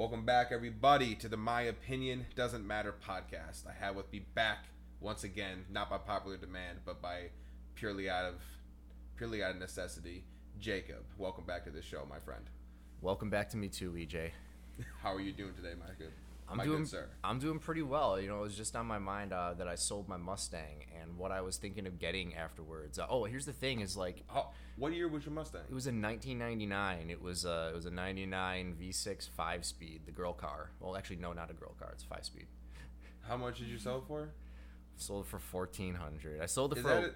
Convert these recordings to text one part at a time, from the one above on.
Welcome back, everybody, to the My Opinion Doesn't Matter podcast. I have with me back once again, not by popular demand, but by purely out of purely out of necessity, Jacob. Welcome back to the show, my friend. Welcome back to me too, EJ. How are you doing today, my good? I'm my doing, good sir. I'm doing pretty well. You know, it was just on my mind uh, that I sold my Mustang and what I was thinking of getting afterwards. Uh, oh, here's the thing: is like How, what year was your Mustang? it was in 1999. It was uh, it was a 99 V6 five speed, the girl car. Well, actually, no, not a girl car. It's five speed. How much did you sell for? Sold for 1400. I sold it Is for.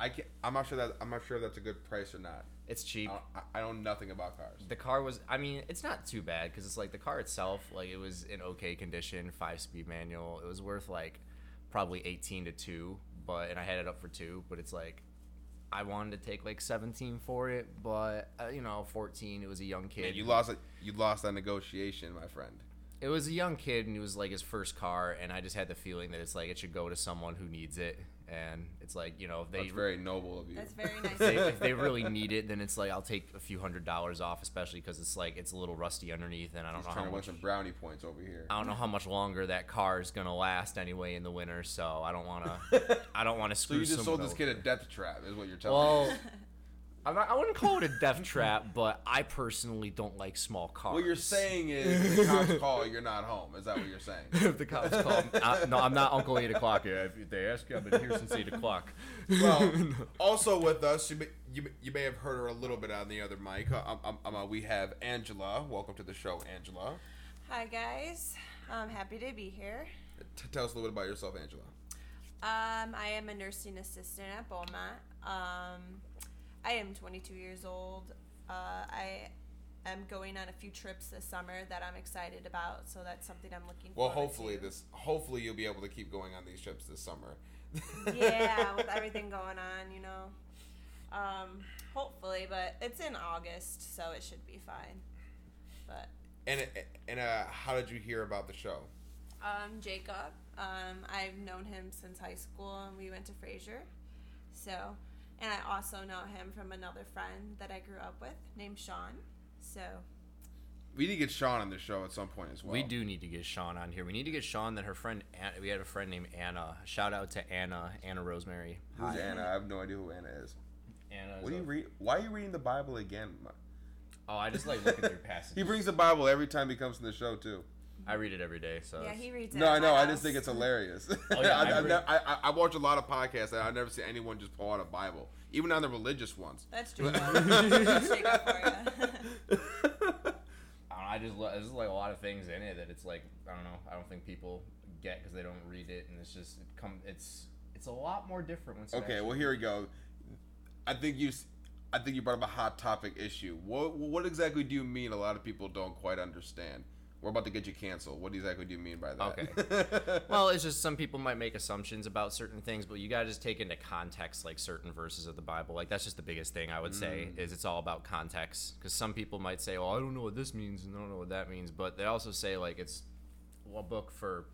I can't, I'm not sure that I'm not sure if that's a good price or not. it's cheap. I, I know nothing about cars. the car was i mean it's not too bad because it's like the car itself like it was in okay condition five speed manual it was worth like probably 18 to 2 but and i had it up for 2 but it's like i wanted to take like 17 for it but uh, you know 14 it was a young kid Man, you lost it. You lost that negotiation, my friend. it was a young kid and it was like his first car and i just had the feeling that it's like it should go to someone who needs it and it's like you know if they That's very noble of you. That's very nice. if they, if they really need it, then it's like I'll take a few hundred dollars off, especially because it's like it's a little rusty underneath, and I don't He's know how to win much some brownie points over here. I don't know how much longer that car is gonna last anyway in the winter, so I don't want to. I don't want to So screw. you just sold someone this over. kid a death trap, is what you're telling me. Well, I'm not, I wouldn't call it a death trap, but I personally don't like small cars. What you're saying is the cops call, you're not home. Is that what you're saying? if the cops call, I, no, I'm not Uncle Eight O'clock. Yeah, if they ask you, I've been here since eight o'clock. Well, also with us, you may, you, may- you may have heard her a little bit on the other mic. Uh, Um, um, um, uh, we have Angela. Welcome to the show, Angela. Hi guys, I'm happy to be here. T- tell us a little bit about yourself, Angela. Um, I am a nursing assistant at Beaumont. Um, I am 22 years old. Uh, I am going on a few trips this summer that I'm excited about, so that's something I'm looking Well, hopefully to. this, hopefully you'll be able to keep going on these trips this summer. yeah, with everything going on, you know. Um, hopefully, but it's in August, so it should be fine. But And and uh, how did you hear about the show? Um, Jacob. Um, I've known him since high school, and we went to Fraser. So, and I also know him from another friend that I grew up with named Sean. So, We need to get Sean on the show at some point as well. We do need to get Sean on here. We need to get Sean. Then her friend. An- We had a friend named Anna. Shout out to Anna. Anna Rosemary. Who's Anna? I have no idea who Anna is. Anna. What do you read? Why are you reading the Bible again? Oh, I just like looking through passages. He brings the Bible every time he comes to the show too. I read it every day. So yeah, he reads. it No, I know. I just think it's hilarious. Oh, yeah, I, I I. I, I, I watch a lot of podcasts and I've never seen anyone just pull out a Bible, even on the religious ones. That's true. That's Jacob for ya. I, don't know, I just lo- there's like a lot of things in it that it's like I don't know. I don't think people get because they don't read it, and it's just it come. It's it's a lot more different when. Okay, well here we go. I think you, s- I think you brought up a hot topic issue. What what exactly do you mean? A lot of people don't quite understand. We're about to get you canceled. What exactly do you mean by that? Okay. Well, it's just some people might make assumptions about certain things, but you gotta just take into context like certain verses of the Bible. Like that's just the biggest thing I would say mm. is it's all about context. Because some people might say, "Oh, I don't know what this means and I don't know what that means," but they also say like it's a book for.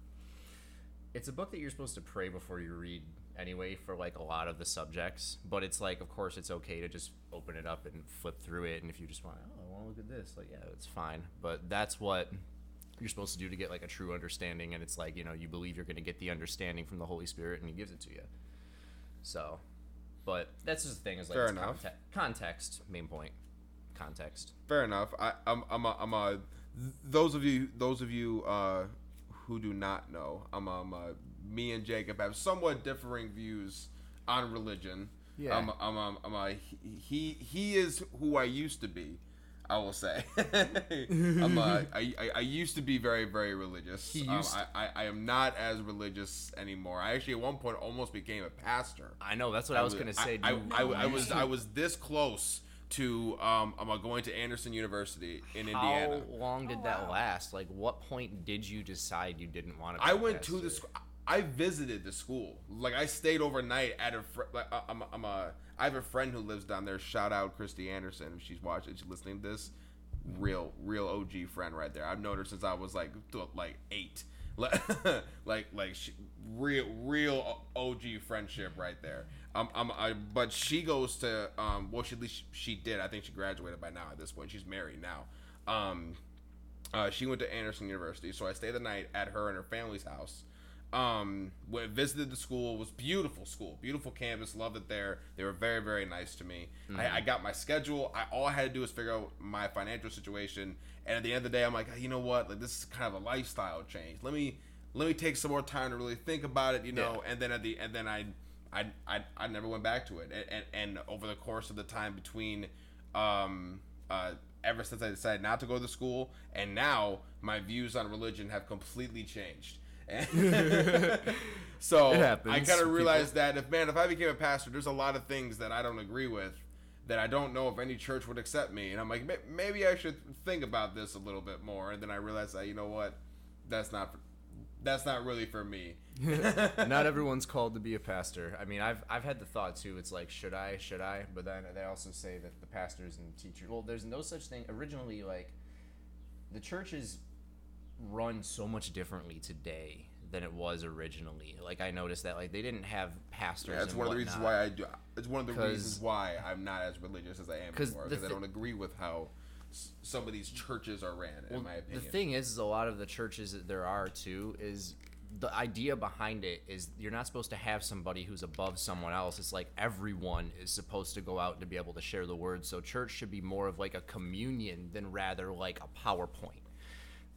It's a book that you're supposed to pray before you read anyway for like a lot of the subjects. But it's like, of course, it's okay to just open it up and flip through it, and if you just want, oh, I want to look at this, like yeah, it's fine. But that's what you're supposed to do to get like a true understanding and it's like you know you believe you're going to get the understanding from the holy spirit and he gives it to you so but that's just the thing is like Fair it's enough. conte- context main point context Fair enough. I, I'm, I'm, a, I'm a, those of you, those of you uh, who do not know, I'm, um, uh, me and Jacob have somewhat differing views on religion. Yeah. I'm, I'm, I'm, I'm a, he, he is who I used to be. I will say. I'm a, I, I, I used to be very, very religious. He Um, I, I, I am not as religious anymore. I actually at one point almost became a pastor. i know that's what i was going to say I, dude. I, I, I was I was this close to um I'm going to Anderson University in how Indiana. How long did Oh, that wow. last like what point did you decide you didn't want to I went to the school. I visited the school. Like I stayed overnight at a. Fr- like, I'm, I'm a. I have a friend who lives down there. Shout out Christy Anderson. If she's watching, she's listening to this. Real, real OG friend right there. I've known her since I was like, like eight. Like, like, like, she, real, real OG friendship right there. Um, um, I, but she goes to, um, well, she at least she did. I think she graduated by now. At this point, she's married now. Um, Uh, she went to Anderson University, so I stayed the night at her and her family's house. Um, visited the school. It was beautiful school, beautiful campus. Loved it there. They were very very nice to me. I, I got my schedule. I all I had to do was figure out my financial situation. And at the end of the day, I'm like, you know what? Like this is kind of a lifestyle change. Let me let me take some more time to really think about it. You know. And then at the and then I I I, I never went back to it. And, and and over the course of the time between um uh ever since I decided not to go to school and now my views on religion have completely changed. so I kind of People- realized that if man, if I became a pastor, there's a lot of things that I don't agree with that I don't know if any church would accept me, and I'm like, maybe I should think about this a little bit more. And then I realized that you know what, that's not, that's not really for me. Not everyone's called to be a pastor. I mean, I've I've had the thought too. It's like, should I? Should I? But then they also say that the pastors and teachers. Well, there's no such thing. Originally, like the church is run so much differently today than it was originally. Like I noticed that like they didn't have pastors. That's and one of the reasons why I do. It's one of the reasons why I'm not as religious as I am 'Cause before the because I don't agree with how some of these churches are ran. in my opinion, The thing is, is a lot of the churches that there are too is the idea behind it is you're not supposed to have somebody who's above someone else. It's like everyone is supposed to go out to be able to share the word. So church should be more of like a communion than rather like a PowerPoint.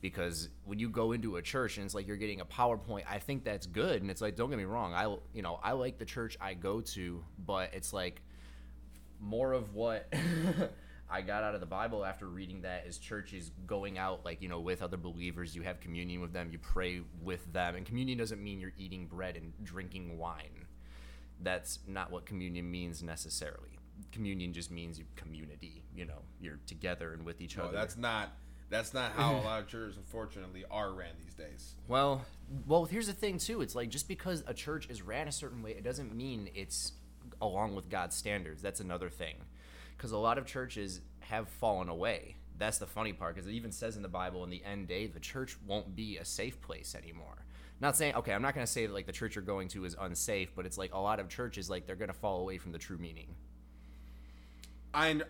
Because when you go into a church and it's like you're getting a PowerPoint, I think that's good. And it's like, don't get me wrong, I you know I like the church I go to, but it's like more of what I got out of the Bible after reading that is churches going out like you know with other believers. You have communion with them. You pray with them, and communion doesn't mean you're eating bread and drinking wine. That's not what communion means necessarily. Communion just means you community. You know, you're together and with each no, other. that's not. That's not how a lot of churches, unfortunately, are ran these days. Well, well, here's the thing too. It's like just because a church is ran a certain way, it doesn't mean it's along with God's standards. That's another thing. Because a lot of churches have fallen away. That's the funny part. Because it even says in the Bible, in the end day, the church won't be a safe place anymore. Not saying okay, I'm not gonna say that like the church you're going to is unsafe, but it's like a lot of churches like they're gonna fall away from the true meaning. I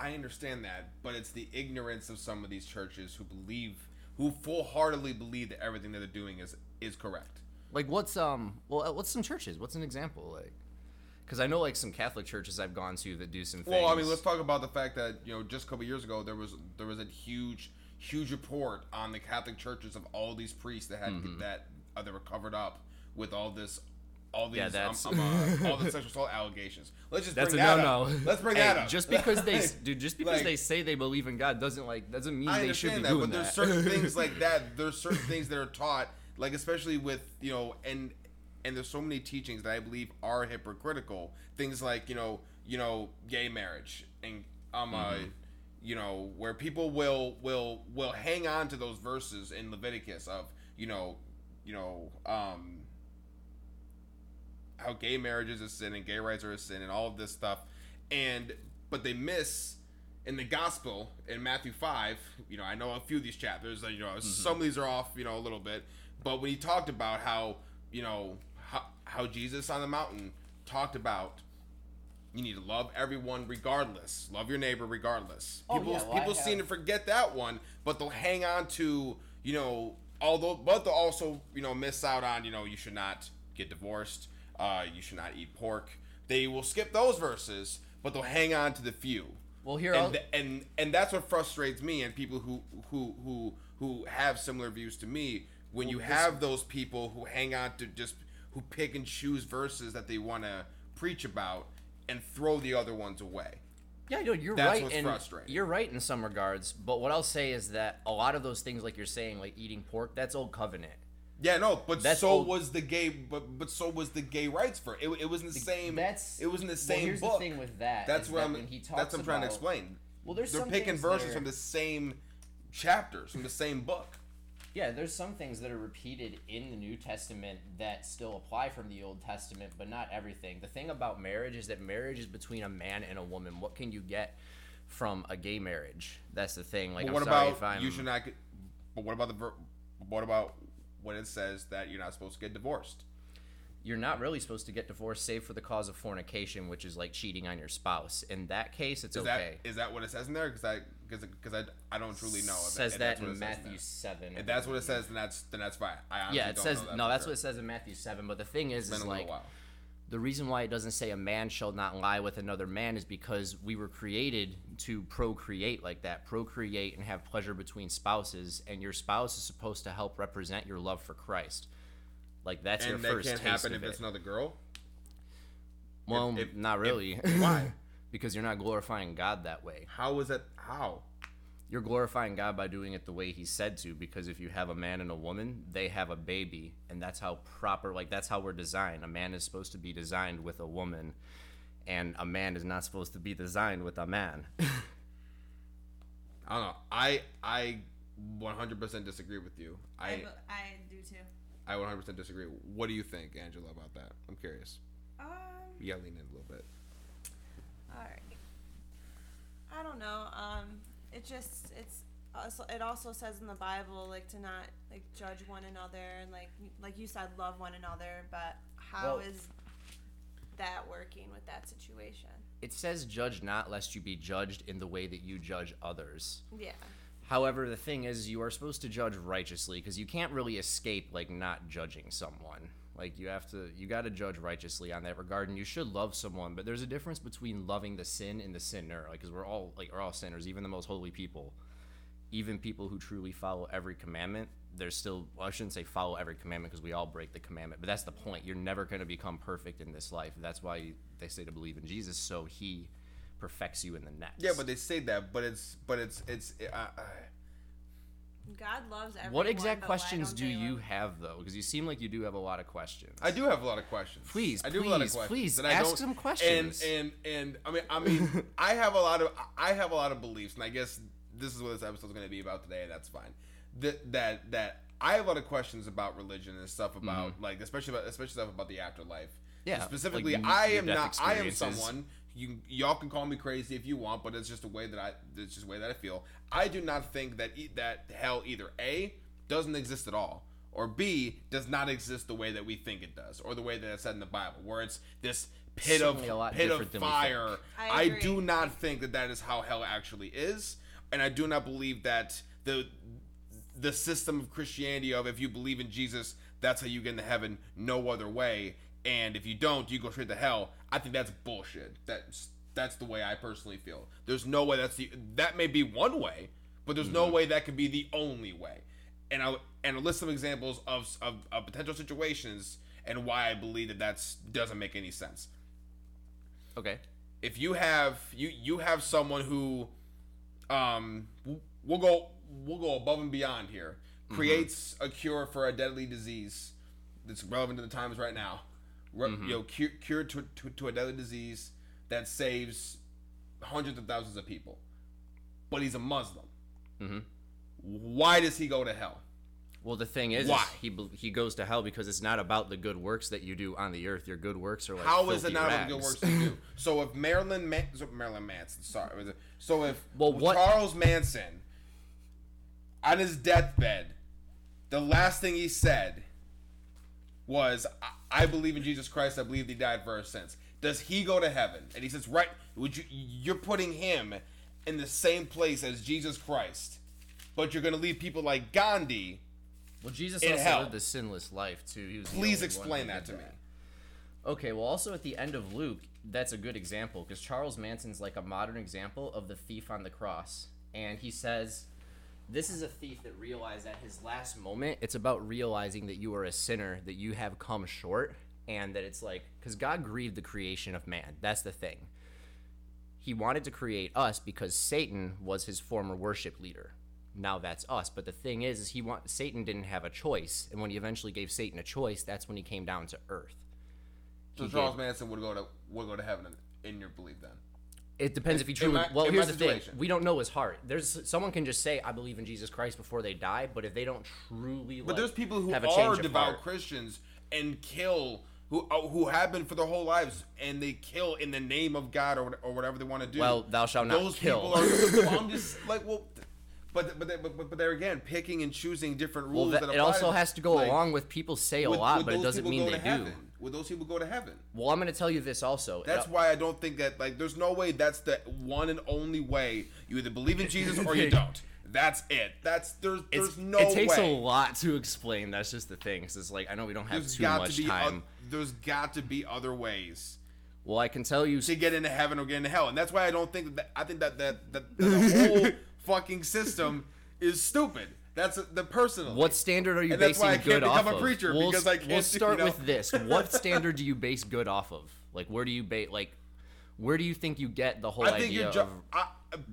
I understand that, but it's the ignorance of some of these churches who believe, who full heartedly believe that everything that they're doing is is correct. Like what's um well uh, what's some churches? What's an example like? Because I know like some Catholic churches I've gone to that do some things. Well, I mean, let's talk about the fact that you know just a couple years ago there was there was a huge huge report on the Catholic churches of all these priests that had Mm-hmm. that uh, that were covered up with all this all these Yeah, um, that's- um, uh, all the sexual assault allegations. Let's just That's a bring that no up. no. Let's bring Hey, that up. Just because they, dude, just because Like- they say they believe in God doesn't like doesn't mean I they should be understand that, doing but there's certain things like that. There's certain things that are taught, like especially with you know, and and there's so many teachings that I believe are hypocritical. Things like you know, you know, gay marriage and um, uh, Mm-hmm. you know, where people will will will hang on to those verses in Leviticus of you know, you know, um, how gay marriage is a sin and gay rights are a sin and all of this stuff, and but they miss in the gospel in Matthew five. You know, I know a few of these chapters. You know, mm-hmm. some of these are off. You know, a little bit, but when he talked about how you know how, how Jesus on the mountain talked about you need to love everyone regardless. Love your neighbor regardless. Oh, people yeah, well, people seem to forget that one, but they'll hang on to, you know, although but they'll also, you know, miss out on, you know, you should not get divorced, uh, you should not eat pork. They will skip those verses, but they'll hang on to the few. Well, here and, th- and and that's what frustrates me and people who who who who have similar views to me when you have those people who hang on to just who pick and choose verses that they want to preach about and throw the other ones away. Yeah, no, you're That's right. what's frustrating. You're right in some regards, but what I'll say is that a lot of those things, like you're saying, like eating pork, that's old covenant. Yeah, no, but That's so old- was the gay, but but so was the gay rights for it. It was in the same. That's it was in the well, same here's book. the thing with that. That's what that I'm. When he talks That's what I'm trying to explain. Well, there's They're picking verses are- from the same chapters from the same book. Yeah, there's some things that are repeated in the New Testament that still apply from the Old Testament, but not everything. The thing about marriage is that marriage is between a man and a woman. What can you get from a gay marriage? That's the thing. Like, But I'm what about you should not get? But what about the? What about when it says that you're not supposed to get divorced? you're not really supposed to get divorced save for the cause of fornication, which is like cheating on your spouse. In that case, it's Is okay. that is that what it says in there? Because I because because I, I don't truly know. if says that in Matthew seven. If that's what it says, then that's then that's fine. I honestly yeah, it don't says know that no. That's sure. what it says in Matthew seven. But the thing is, Been is like while. The reason why it doesn't say a man shall not lie with another man is because we were created to procreate like that, procreate and have pleasure between spouses, and your spouse is supposed to help represent your love for Christ. Like that's and your that first can't taste happen if it. it's another girl. well, if- not if- really. why? because you're not glorifying God that way. How is that? How? You're glorifying God by doing it the way He said to. Because if you have a man and a woman, they have a baby, and that's how proper. Like that's how we're designed. A man is supposed to be designed with a woman, and a man is not supposed to be designed with a man. I don't know. I I 100% disagree with you. I I, I do too. I 100% disagree. What do you think, Angela, about that? I'm curious. Um, You gotta lean in a little bit. all right. I don't know. It just it's also, it also says in the Bible like to not like judge one another and like like you said love one another. But how is Well- that working with that situation? it says, "Judge not, lest you be judged in the way that you judge others." Yeah. However, the thing is, you are supposed to judge righteously because you can't really escape like not judging someone. Like you have to, you got to judge righteously on that regard, and you should love someone. But there's a difference between loving the sin and the sinner. Like, because we're all like we're all sinners, even the most holy people, even people who truly follow every commandment. There's still, well, I shouldn't say follow every commandment because we all break the commandment. But that's the point. You're never going to become perfect in this life. That's why they say to believe in Jesus, so He perfects you in the next. Yeah, but they say that, but it's but it's it's. Uh, God loves everyone. What exact questions don't do they you love- have though? Because you seem like you do have a lot of questions. I do have a lot of questions. Please, I do have a lot of please, questions. please, that I ask don't- some questions. And and and I mean, I mean, I have a lot of I have a lot of beliefs, and I guess this is what this episode is going to be about today. and That's fine. That that that I have a lot of questions about religion and stuff about like especially about especially stuff about the afterlife. Mm-hmm. Yeah, Specifically, like I am not. I am someone. You y'all can call me crazy if you want, but it's just a way that I. It's just a way that I feel. I do not think that e- that hell either a doesn't exist at all, or b does not exist the way that we think it does, or the way that it's said in the Bible, where it's this pit Certainly a of lot pit of different than we fire. I I, do not think that that is how hell actually is, and I do not believe that the the system of Christianity of if you believe in Jesus, that's how you get into heaven, no other way. And if you don't, you go straight to hell. I think that's bullshit. That's that's the way I personally feel. There's no way that's the that may be one way, but there's no way that could be the only way. And I and a list of examples of, of of potential situations and why I believe that that's doesn't make any sense okay. if you have you you have someone who um we'll go we'll go above and beyond here creates a cure for a deadly disease that's relevant to the times right now Re- you know cure, cure to, to, to a deadly disease that saves hundreds of thousands of people but he's a muslim Mhm. why does he go to hell Well, the thing is, is Why? he he goes to hell because it's not about the good works that you do on the earth. Your good works are like How is it not rags. a good works to do? So if Marilyn so Marilyn Manson, sorry, so if Well, what- Charles Manson on his deathbed, the last thing he said was, "I- "I believe in Jesus Christ. I believe He died for our sins." Does he go to heaven? And he says, "Right, would you? You're putting him in the same place as Jesus Christ, but you're going to leave people like Gandhi." Well, Jesus also hell. lived a sinless life too. He was Please explain that to me. Okay, well, also at the end of Luke, that's a good example because Charles Manson's like a modern example of the thief on the cross. And he says, This is a thief that realized at his last moment, it's about realizing that you are a sinner, that you have come short, and that it's like, because God grieved the creation of man. That's the thing. He wanted to create us because Satan was his former worship leader. Now that's us. But the thing is, is he want Satan didn't have a choice, and when he eventually gave Satan a choice, that's when he came down to earth. So He Charles did. Manson would go to would go to heaven in, in your belief then. It depends if he truly. my- well, here's the thing: we don't know his heart. There's someone can just say, "I believe in Jesus Christ" before they die, but if they don't truly, But like, there's people who have a are devout heart- Christians and kill who uh, who have been for their whole lives, and they kill in the name of God or, or whatever they want to do. Well, thou shalt not Those kill. people are. well, I'm just like well, but but they, but, but they're again picking and choosing different Well, rules. that, that it also has to go like, along with people say a would- lot, but it doesn't mean they do. heaven? Would those people go to heaven? Well, I'm going to tell you this also. That's Uh, why I don't think that like there's no way that's the one and only way you either believe in Jesus or you don't. That's it. That's there's it's, there's no it takes way. a lot to explain. That's just the thing. 'cause it's like I know we don't have there's too got much to be time. oth- there's got to be other ways well, I can tell you. to get into heaven or get into hell, and that's why I don't think that I think that that, that, that the whole fucking system is stupid. That's the personal. What standard are you And that's basing why I can't good become off a of? preacher, we'll, because I can't We'll start you know? with this. What standard do you base good off of? Like, where do you base? Like, where do you think you get the whole I think idea ju- of? I,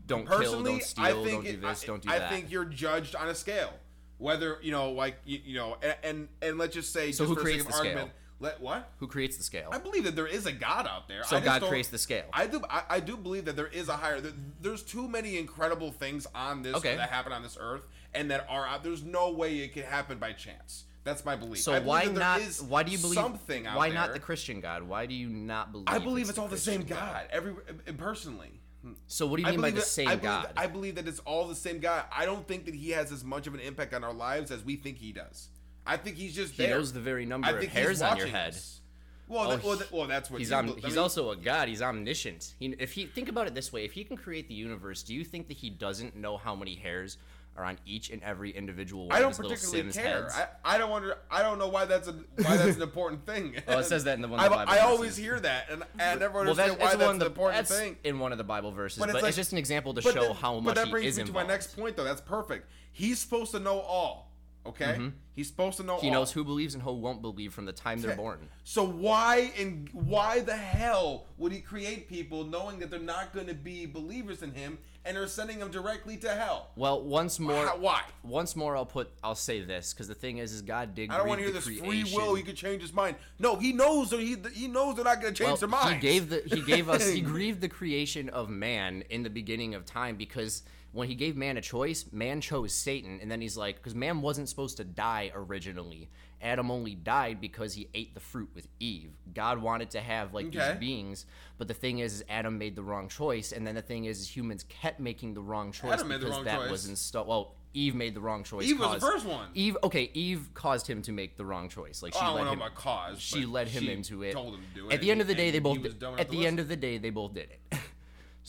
don't kill, don't steal, I think don't do this, I, don't do I that. think you're judged on a scale, whether you know, like you, you know, and, and and let's just say, So just who creates the scale? argument, let what? Who creates the scale? I believe that there is a God out there. So I God creates the scale. I do. I, I do believe that there is a higher. There, there's too many incredible things on this Okay. that happen on this earth, and that are out. There's no way it could happen by chance. That's my belief. So believe why not? Why do you believe something Why there. not the Christian God? Why do you not believe? I believe it's, the all the same Christian God. Every uh, personally. So what do you I mean by the that- same I believe, God? I believe that it's all the same God. I don't think that he has as much of an impact on our lives as we think he does. I think he's just he there. knows the very number I of hairs on your head. us. Well, Oh, that, well, that- well, that's what He's om- he's mean, also a god. He's omniscient. He, if he think about it this way, if he can create the universe, do you think that he doesn't know how many hairs are on each and every individual I don't particularly care. I, I don't wonder. I don't know why that's a why that's an important thing. Oh, it says that in the one of I, the Bible I always hear that, and I never well, understand that's, why that's an important that's thing. in one of the Bible verses, but But it's, it's just an example to show then- how much. but that brings me to my next point, though. That's perfect. He's supposed to know all. Okay, he's supposed to know. Mm-hmm. He all. knows who believes and who won't believe from the time they're born. So why in why the hell would he create people knowing that they're not going to be believers in him and are sending them directly to hell? Well, once more, How- why? once more, I'll put, I'll say this because the thing is, is God did. I don't want to hear this free will. He could change his mind. No, he knows. That he he knows they're not going to change their mind. He gave the he gave us he grieved the creation of man in the beginning of time because when he gave man a choice, man chose Satan, and then he's like, because man wasn't supposed to die originally. Adam only died because he ate the fruit with Eve. God wanted to have like Okay. these beings, but the thing is, is Adam made the wrong choice, and then the thing is, is humans kept making the wrong choice Adam made the because wrong that choice. was installed. Well, Eve made the wrong choice. Eve was the first one. Eve, okay, Eve caused him to make the wrong choice. Like oh, she Oh, I led him. about cause. she led him into it. Told him to do it. At the end of the day, they both. Did, at the listen. end of the day, they both did it.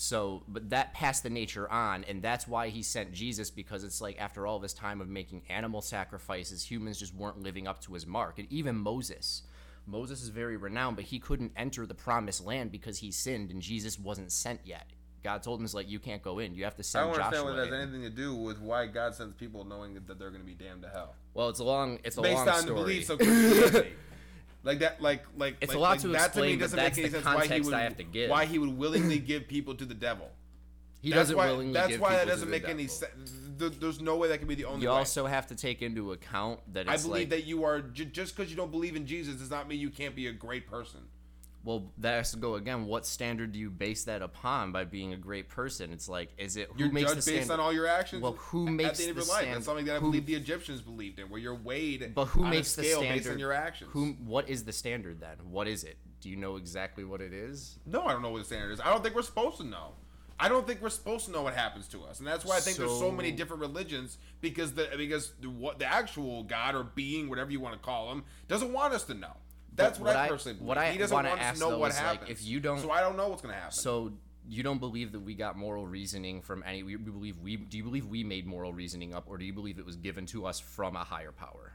so, but that passed the nature on, and that's why he sent Jesus because it's like after all this time of making animal sacrifices, humans just weren't living up to his mark, and even Moses. Moses is very renowned, but he couldn't enter the promised land because he sinned, and Jesus wasn't sent yet. God told him, "Is like you can't go in. You have to send." I don't understand Joshua." what that has anything to do with why God sends people knowing that they're going to be damned to hell. Well, it's a long. It's a Based long on story. the beliefs of Christianity. like that, like like It's like, a lot like to that to me doesn't that's make any the sense why he context would I have to give. why he would willingly give people to the devil. he That's doesn't why. willingly That's give why that people to doesn't make any sense. There's no way that can be the only You way. also have to take into account that I believe like, that you are j- just because you don't believe in Jesus does not mean you can't be a great person. Well, that has to go again. What standard do you base that upon by being a great person? It's like, is it who You're makes judged the based on all your actions. Well, who at makes the end of your life? stand- That's something that I who- believe the Egyptians believed in, where you're weighed. but who makes the scale standard? based on your actions? Who? What is the standard then? What is it? Do you know exactly what it is? No, I don't know what the standard is. I don't think we're supposed to know. I don't think we're supposed to know what happens to us, and that's why I think there's so many different religions because the because the, what the actual God or being, whatever you want to call him, doesn't want us to know. That's what, what I personally believe. what I he doesn't wanna ask, know though, what is, like, if you don't- so I don't know what's gonna happen. So you don't believe that we got moral reasoning from any? We, we believe we. Do you believe we made moral reasoning up, or do you believe it was given to us from a higher power?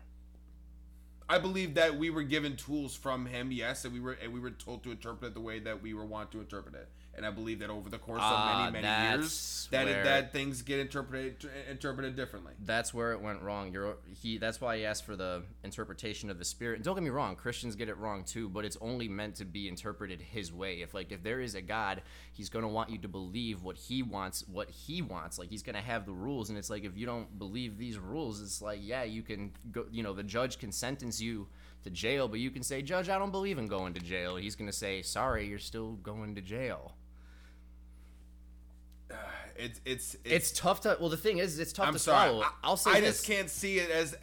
I believe that we were given tools from him, yes, and we were and we were told to interpret it the way that we were want to interpret it. And I believe that over the course Ah, of many many years, that where- that things get interpreted interpreted differently. That's where it went wrong. You're he. That's why he asked for the interpretation of the spirit. And don't get me wrong, Christians get it wrong too. But it's only meant to be interpreted His way. If like if there is a God, He's gonna want you to believe what He wants, what He wants. Like He's gonna have the rules. And it's like if you don't believe these rules, it's like yeah, you can go. You know, the judge can sentence you to jail, but you can say, Judge, I don't believe in going to jail. He's gonna say, Sorry, you're still going to jail. It's it's It's tough to. Well, the thing is, it's tough I'm to sorry. swallow. I, I'll say I this. just can't see it as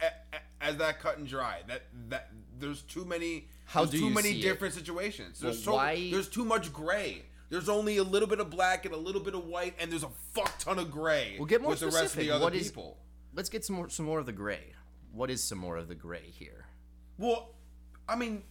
as that cut and dry. That that there's too many. How do too you many see it? different situations. There's Well, so why- there's too much gray. There's only a little bit of black and a little bit of white, and there's a fuck ton of gray. We'll get more with specific. the rest of the other What is- people. Let's get some more some more of the gray. What is some more of the gray here? Well, I mean,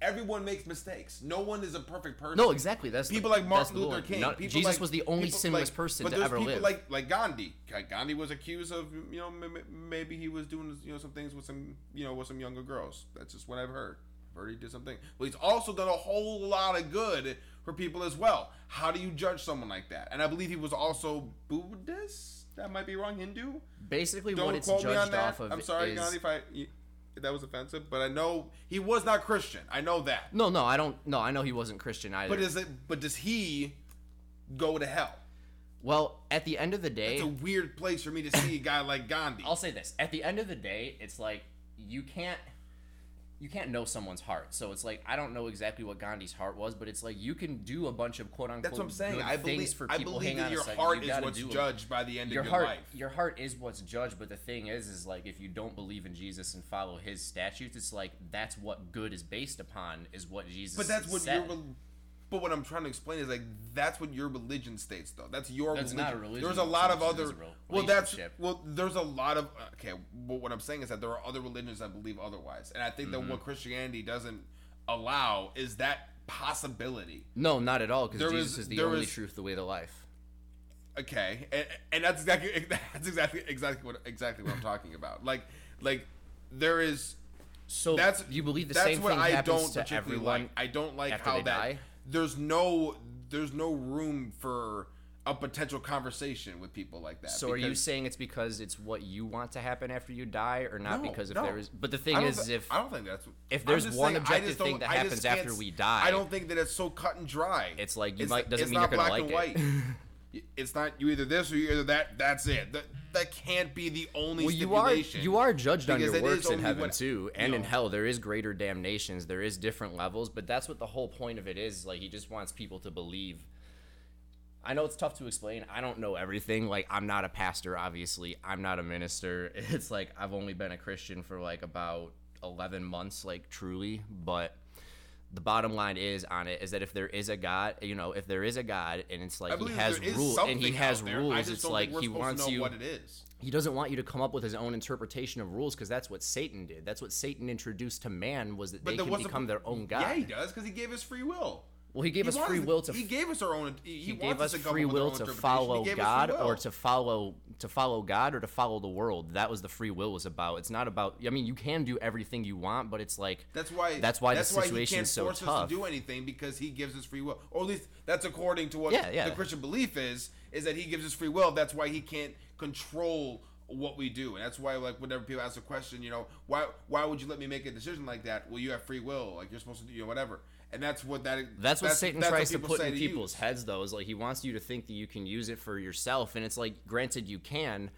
everyone makes mistakes. No one is a perfect person. No, exactly. That's the- people like that's Martin Luther. King. No- Jesus like- was the only sinless like- person but to ever people live. Like like Gandhi. Gandhi was accused of you know maybe he was doing you know some things with some you know with some younger girls. That's just what I've heard. I've heard he did something. Well, he's also done a whole lot of good for people as well. How do you judge someone like that? And I believe he was also Buddhist. That might be wrong. Hindu. Basically, Don't what it's quote me on judged off of I'm sorry, is Gandhi, if I that was offensive, but I know he was not Christian. I know that. no, no. I don't. No, I know he wasn't Christian either. But is it? But does he go to hell? well, at the end of the day, It's a weird place for me to see a guy like Gandhi. I'll say this: at the end of the day, it's like you can't you can't know someone's heart. So it's like I don't know exactly what Gandhi's heart was, but it's like you can do a bunch of quote unquote That's what I'm saying. I things believe. for I people. believe Hang that on your heart you is what's judged by the end Your of your heart, life. your heart is what's judged. But the thing is, is like if you don't believe in Jesus and follow His statutes, it's like that's what good is based upon. Is what Jesus. But that's what said. your. Rel- But what I'm trying to explain is like that's what your religion states though. That's your That's religion. not a religion, There's a lot of other. Well, that's well. There's a lot of okay. Well, what I'm saying is that there are other religions that believe otherwise, and I think Mm-hmm. that what Christianity doesn't allow is that possibility. No, not at all, because Jesus is- is the only is- truth, the way, the life. Okay, and, and that's exactly that's exactly exactly what exactly what I'm talking about. Like like there is So that's you believe the that's same what thing I happens don't to everyone like. I don't like after how they that die? There's no there's no room for a potential conversation with people like that. So are you saying it's because it's what you want to happen after you die, or not No, because if no. there is? But the thing is, thi- if I don't think that's if there's one saying, objective thing that happens after we die- I don't think that it's so cut and dry. It's like you It's- might- doesn't it's mean not you're gonna black like and it. it's not you either this or you either that. That's it. That that can't be the only well, you are you are judged on your works in heaven too, and you in hell. There is greater damnations. There is different levels, but that's what the whole point of it is. Like he just wants people to believe. I know it's tough to explain. I don't know everything. Like I'm not a pastor, obviously. I'm not a minister. It's like I've only been a Christian for like about 11 months, like truly. But the bottom line is on it is that if there is a God, you know, if there is a God and it's like he has rules and he has there. Rules, it's like he wants you what it is. he doesn't want you to come up with his own interpretation of rules because that's what Satan did. That's what Satan introduced to man was that they can become po- their own god. Yeah, he does because he gave us free will. Well, he gave He us free will to He gave us our own. He, he gave us free up with our will to follow God or to follow to follow God or to follow the world. That was the free will was about. It's not about. I mean, you can do everything you want, but it's like That's why. That's why the that's why he can't so force tough. us to do anything because he gives us free will, or at least that's according to what Yeah, yeah. the Christian belief is. Is that he gives us free will? That's why he can't control what we do, and that's why like whenever people ask a question, you know, why why would you let me make a decision like that? Well, you have free will, like you're supposed to do, you know, whatever. And that's what that. That's what Satan that's tries to put in people's use. heads, though. Is like he wants you to think that you can use it for yourself, and it's like, granted, you can.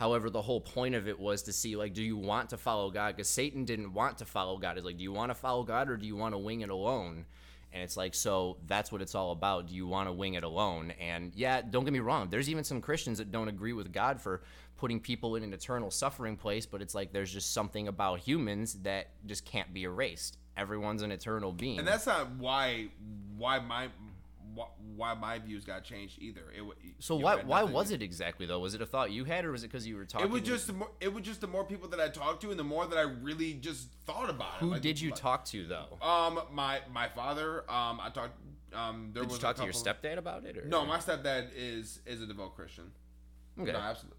However, the whole point of it was to see, like, do you want to follow God? Because Satan didn't want to follow God. It's like, do you want to follow God or do you want to wing it alone? And it's like, so that's what it's all about. Do you want to wing it alone? And yeah, don't get me wrong. There's even some Christians that don't agree with God for putting people in an eternal suffering place, but it's like there's just something about humans that just can't be erased. Everyone's an eternal being. And that's not why why my why, my views got changed either. It So why why was it exactly though? Was it a thought you had, or was it because you were talking? It was just the more, it was just the more people that I talked to, and the more that I really just thought about it. who Like, did you like- talk to though? Um, my my father. Um, I talked. Um, there Did was you talk to your stepdad about it? Or? No, my stepdad is is a devout Christian. Okay. No, absolutely.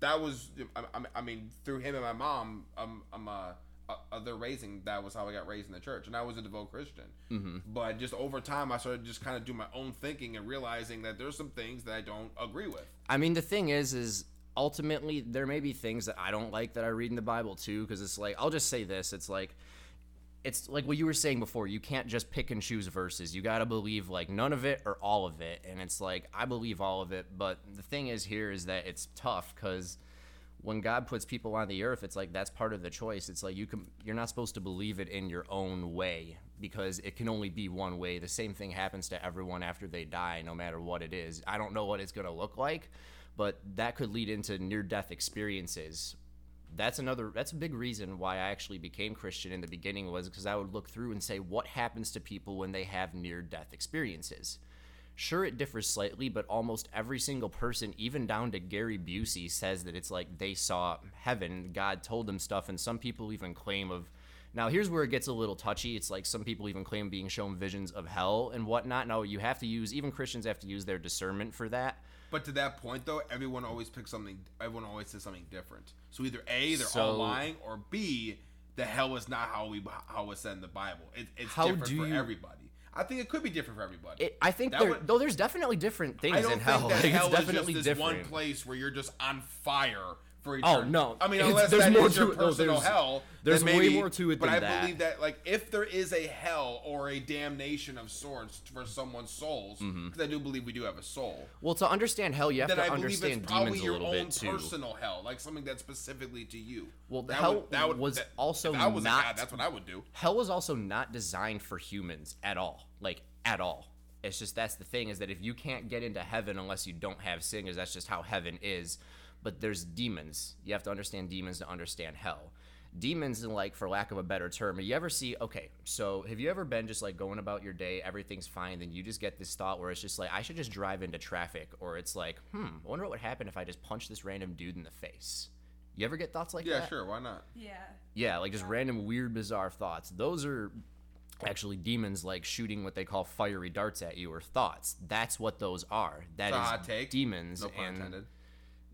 That was. I, I- I mean, through him and my mom, um, I'm uh, uh, uh, raising. That was how I got raised in the church, and I was a devout Christian. Mm-hmm. But just over time, I started just kind of do my own thinking and realizing that there's some things that I don't agree with. I mean, the thing is, is ultimately there may be things that I don't like that I read in the Bible too, because it's like I'll just say this: it's like it's like what you were saying before. You can't just pick and choose verses. You got to believe like none of it or all of it. And it's like I believe all of it, but the thing is here is that it's tough because when God puts people on the earth, it's like that's part of the choice. It's like you can you're not supposed to believe it in your own way because it can only be one way. The same thing happens to everyone after they die, no matter what it is. I don't know what it's gonna look like, but that could lead into near death experiences. That's another that's a big reason why I actually became Christian in the beginning was because I would look through and say what happens to people when they have near death experiences. Sure, it differs slightly, but almost every single person, even down to Gary Busey, says that it's like they saw heaven. God told them stuff, and some people even claim of Now, here's where it gets a little touchy. It's like some people even claim being shown visions of hell and whatnot. Now, you have to use, even Christians have to use their discernment for that. But to that point, though, everyone always picks something. Everyone always says something different. So either A, they're all lying, or B, the hell is not how we how it's said in the Bible. It, it's How different for you- everybody. I think it could be different for everybody. It, I think there, would- though there's definitely different things I don't in think hell. that Like, hell it's definitely is just this different. one place where you're just on fire for Oh, eternity. no. I mean, It's- unless there's that more is your to personal there's- hell. there's then way maybe, more to it than that. But I that. believe that, like, if there is a hell or a damnation of sorts for someone's souls, because Mm-hmm. I do believe we do have a soul. Well, to understand hell, you have to I understand demons a your little own bit too. personal hell, like something that's specifically to you. Well, That hell would- that would- was that- also was not- god, that's what I would do. hell was also not designed for humans at all like at all it's just that's the thing is that if you can't get into heaven unless you don't have sin because that's just how heaven is but there's demons you have to understand demons to understand hell demons and like for lack of a better term you ever see okay so have you ever been just like going about your day everything's fine then you just get this thought where it's just like i should just drive into traffic or it's like hmm i wonder what would happen if i just punched this random dude in the face you ever get thoughts like Yeah, that Yeah, sure. Why not? Yeah. yeah, like just random weird bizarre thoughts. Those are actually demons like shooting what they call fiery darts at you or thoughts. That's what those are. That It's is take. demons No pun and intended.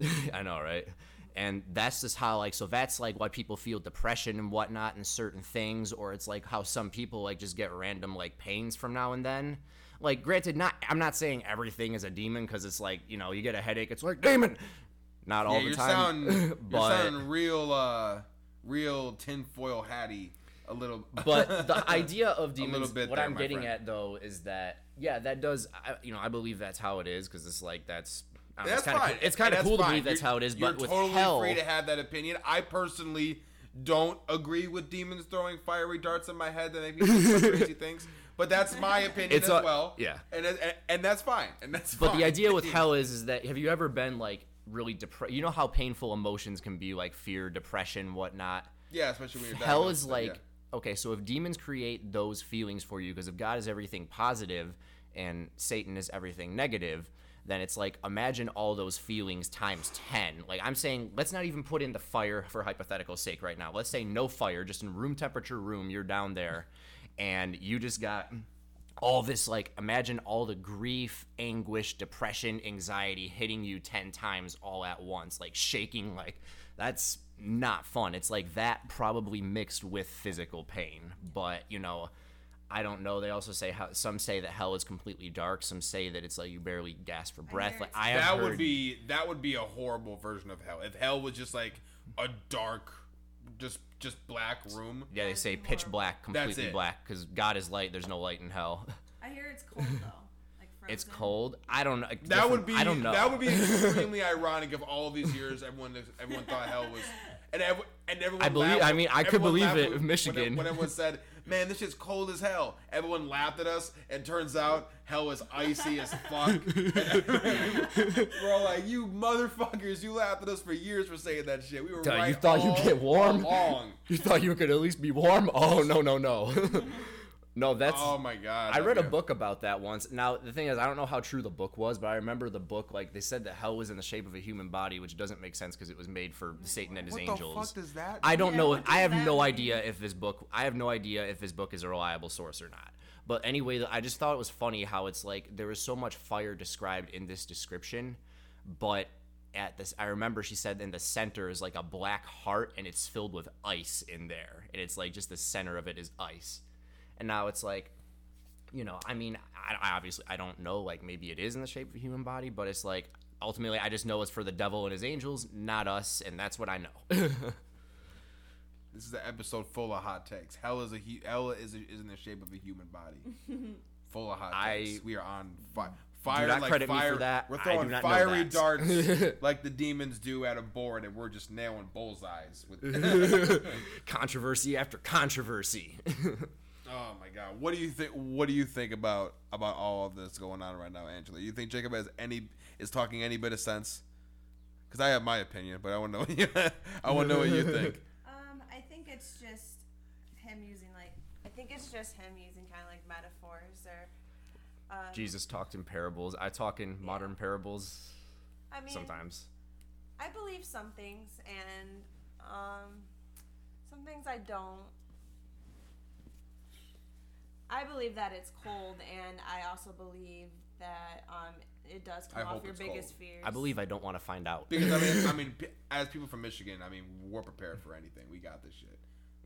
I know, right? And that's just how like so that's like why people feel depression and whatnot and certain things, or it's like how some people like just get random like pains from now and then. Like, granted, not I'm not saying everything is a demon because it's like you know you get a headache, it's like demon. Not all yeah, the you're time, sounding, you're but sounding real, uh, real tinfoil hatty. A little, but the idea of little demons bit what there, i'm getting friend. at though is that yeah that does I, you know i believe that's how it is because it's like that's That's it's fine. cool. it's kind of cool to that's believe that's You're- how it is You're but with totally hell free to have that opinion. I personally don't agree with demons throwing fiery darts in my head that make me do crazy things. But that's my opinion It's as a- well. yeah. and, and and that's fine. And that's fine. but fine. the idea with hell is is that have you ever been like really depressed you know how painful emotions can be like fear depression whatnot yeah, especially when you're hell is like that, okay so if demons create those feelings for you because if god is everything positive and satan is everything negative then it's like imagine all those feelings times 10 like i'm saying let's not even put in the fire for hypothetical sake right now. Let's say no fire just in room temperature room you're down there and you just got all this like imagine all the grief anguish depression anxiety hitting you 10 times all at once like shaking like that's not fun. It's like that probably mixed with physical pain. But you know i don't know they also say how some say that hell is completely dark some say that it's like you barely gasp for breath hear like i have that heard, would be that would be a horrible version of hell. If hell was just like a dark, just just black room. yeah they say pitch black completely black because god is light there's no light in hell I hear it's cold though. Like frozen. it's cold i don't know That would be i don't know that would be extremely ironic if all these years everyone everyone thought hell was and everyone, and everyone I believe- laughed- I mean, I could believe it, when- Michigan. when, when everyone said man this shit's cold as hell everyone laughed at us and turns out hell is icy as fuck we're all like you motherfuckers you laughed at us for years for saying that shit we were Duh, you thought you'd get warm? along. You thought you could at least be warm? Oh no no no, no. That's oh my god I read a book about that once. Now the thing is, I don't know how true the book was, but I remember the book. Like they said that hell was in the shape of a human body, which doesn't make sense because it was made for Satan and his angels. what the fuck does that I don't Yeah, know. I have no mean? idea if this book. I have no idea if this book is a reliable source or not. But anyway, I just thought it was funny how it's like there was so much fire described in this description, but at this, I remember she said in the center is like a black heart and it's filled with ice in there, and it's like just the center of it is ice, and now it's like you know, I mean, I, I obviously I don't know. Like maybe it is in the shape of a human body, but it's like ultimately I just know it's for the devil and his angels, not us, and that's what I know. This is an episode full of hot takes. Hell is a hu- hell is, a, is in the shape of a human body. full of hot I- takes. We are on fire. Fire not like credit me for that. We're I throwing do not know fiery that. darts like the demons do at a board, and we're just nailing bullseyes. With controversy after controversy. Oh my god, what do you think? What do you think about about all of this going on right now, Angela? You think Jacob has any is talking any bit of sense? Because I have my opinion, but I want to know. What you, I want to know what you think. Um, I think it's just him using like I think it's just him using kind of like metaphors or. Um, Jesus talked in parables. I talk in modern parables I mean, sometimes. I believe some things and um, some things I don't. I believe that it's cold, and I also believe that um, it does I come off hope your it's biggest cold. fears. I believe I don't want to find out. Because I mean, I mean, as people from Michigan, I mean, we're prepared for anything. We got this shit.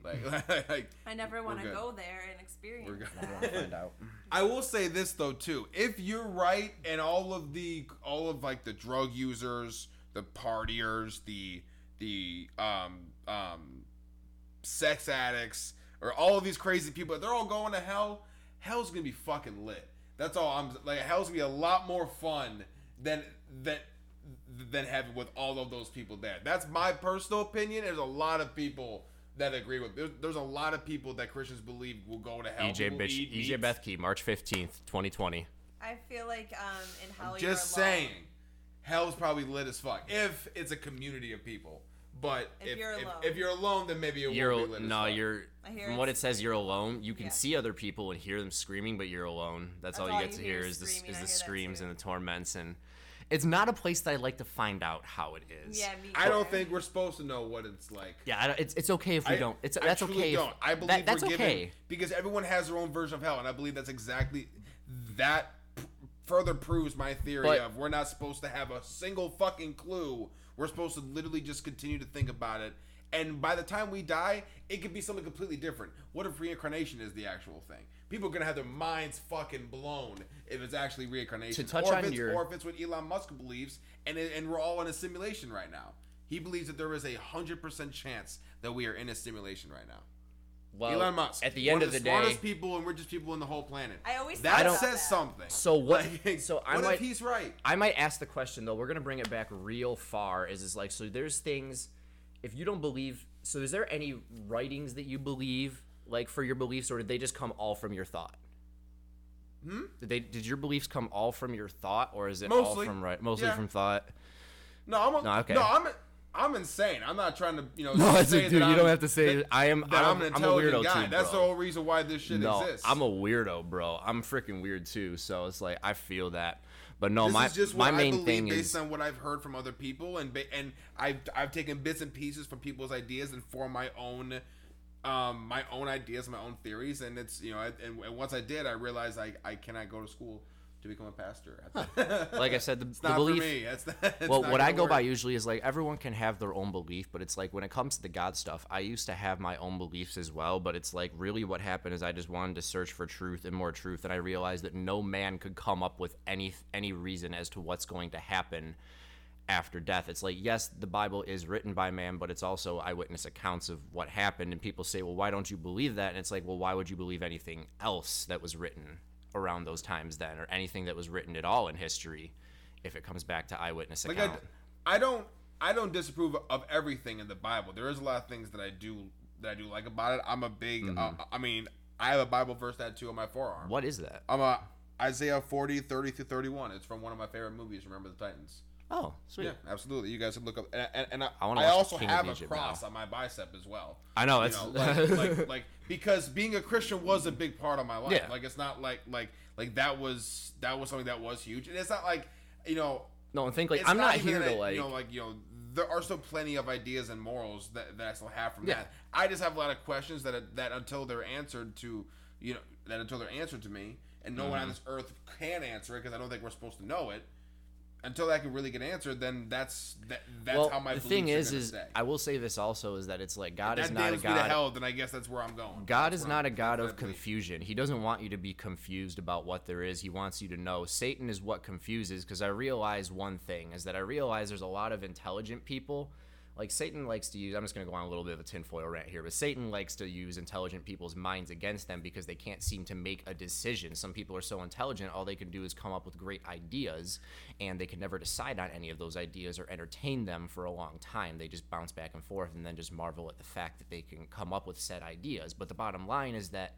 Like, like I never want to go there and experience We're good. I want to that. find out. I will say this though too. If you're right and all of the all of like the drug users, the partiers, the the um um sex addicts or all of these crazy people, they're all going to hell, hell's going to be fucking lit. That's all I'm like hell's going to be a lot more fun than than than heaven with all of those people there. That's my personal opinion. There's a lot of people that agree with. There's, there's a lot of people that Christians believe will go to hell. EJ will bitch, eat EJ. Bethke, March fifteenth, twenty twenty. I feel like um, in hell I'm you're just alone. saying, hell's probably lit as fuck if it's a community of people. But If if, you're if, alone. if you're alone, then maybe it You're won't be lit as no, you're I hear from what it says. You're alone. You can Yeah. see other people and hear them screaming, but you're alone. That's, That's all you all get you to hear hear is is the is the hear screams and the torments, and it's not a place that I like to find out how it is. Yeah, me I don't think we're supposed to know what it's like. Yeah, I don't- it's it's okay if we I- don't. It's I that's truly okay. Don't. I believe that, that's we're given okay. because everyone has their own version of hell, and I believe that's exactly that. p- Further proves my theory But- of we're not supposed to have a single fucking clue. We're supposed to literally just continue to think about it, and by the time we die, it could be something completely different. What if reincarnation is the actual thing? People are gonna have their minds fucking blown if it's actually reincarnation, To touch or if on it's, your- or if it's what Elon Musk believes, and it, and we're all in a simulation right now. He believes that there is a hundred percent chance that we are in a simulation right now. Well, Elon Musk, at the end of of the the smartest people and richest people in the whole planet. I always that thought about says that. something. So what- Like, so I what might- if he's right? I might ask the question though. We're gonna bring it back real far. Is is like so? There's things. If you don't believe, so is there any writings that you believe like for your beliefs, or did they just come all from your thought? Hmm? Did they? Did your beliefs come all from your thought, or is it Mostly. all from right? Mostly Yeah. from thought. No, I'm a, No, okay. no, I'm I'm insane. I'm not trying to you know. No, dude. You I'm- don't have to say. that- I am. that I'm, I'm an I'm a weirdo guy. too, That's the whole reason why this shit no, exists. I'm a weirdo, bro. I'm freaking weird too. So it's like I feel that, but no, this my just my main thing based is on what I've heard from other people, and and I've I've taken bits and pieces from people's ideas and formed my own, um, my own ideas, my own theories, and it's you know, I, and, and once I did, I realized I I cannot go to school to become a pastor. like I said, the, it's the not belief. for me. It's it's well, what I go by usually is like everyone can have their own belief, but it's like when it comes to the God stuff, I used to have my own beliefs as well. But it's like really what happened is I just wanted to search for truth and more truth, and I realized that no man could come up with any any reason as to what's going to happen after death. It's like yes, the Bible is written by man, but it's also eyewitness accounts of what happened. And people say, well, why don't you believe that? And it's like, well, why would you believe anything else that was written around those times then, or anything that was written at all in history? If it comes back to eyewitness Like account. I, I don't I don't disapprove of everything in the Bible. There is a lot of things that I do that I do like about it. I'm a big. Uh, I mean, I have a Bible verse tattoo on my forearm. What is that? I'm a Isaiah 40, 30 through 31. It's from one of my favorite movies. Remember the Titans. Oh, sweet. Yeah, absolutely. You guys can look up. And, and, and I, I I also King have a Egypt cross now. on my bicep as well. I know You it's know, like, like, like because being a Christian was a big part of my life. Yeah. Like it's not like like like that was that was something that was huge. And it's not like you know no, and think like I'm not, even here that, to like. you know like you know there are still plenty of ideas and morals that, that I still have from Yeah. that. I just have a lot of questions that that until they're answered to you know that until they're answered to me and no one Mm-hmm. on this earth can answer it because I don't think we're supposed to know it. Until that can really get answered, then that's that, that's well, how my the thing is, is stay. I will say this also is that it's like God is not a damns me to God. hell, then I guess that's where I'm going. God That's is not a I'm- God of confusion. He doesn't want you to be confused about what there is. He wants you to know. Satan is what confuses because I realize one thing is that I realize there's a lot of intelligent people. Like Satan likes to use, I'm just going to go on a little bit of a tinfoil rant here, but Satan likes to use intelligent people's minds against them because they can't seem to make a decision. Some people are so intelligent, all they can do is come up with great ideas, and they can never decide on any of those ideas or entertain them for a long time. They just bounce back and forth and then just marvel at the fact that they can come up with said ideas. But the bottom line is that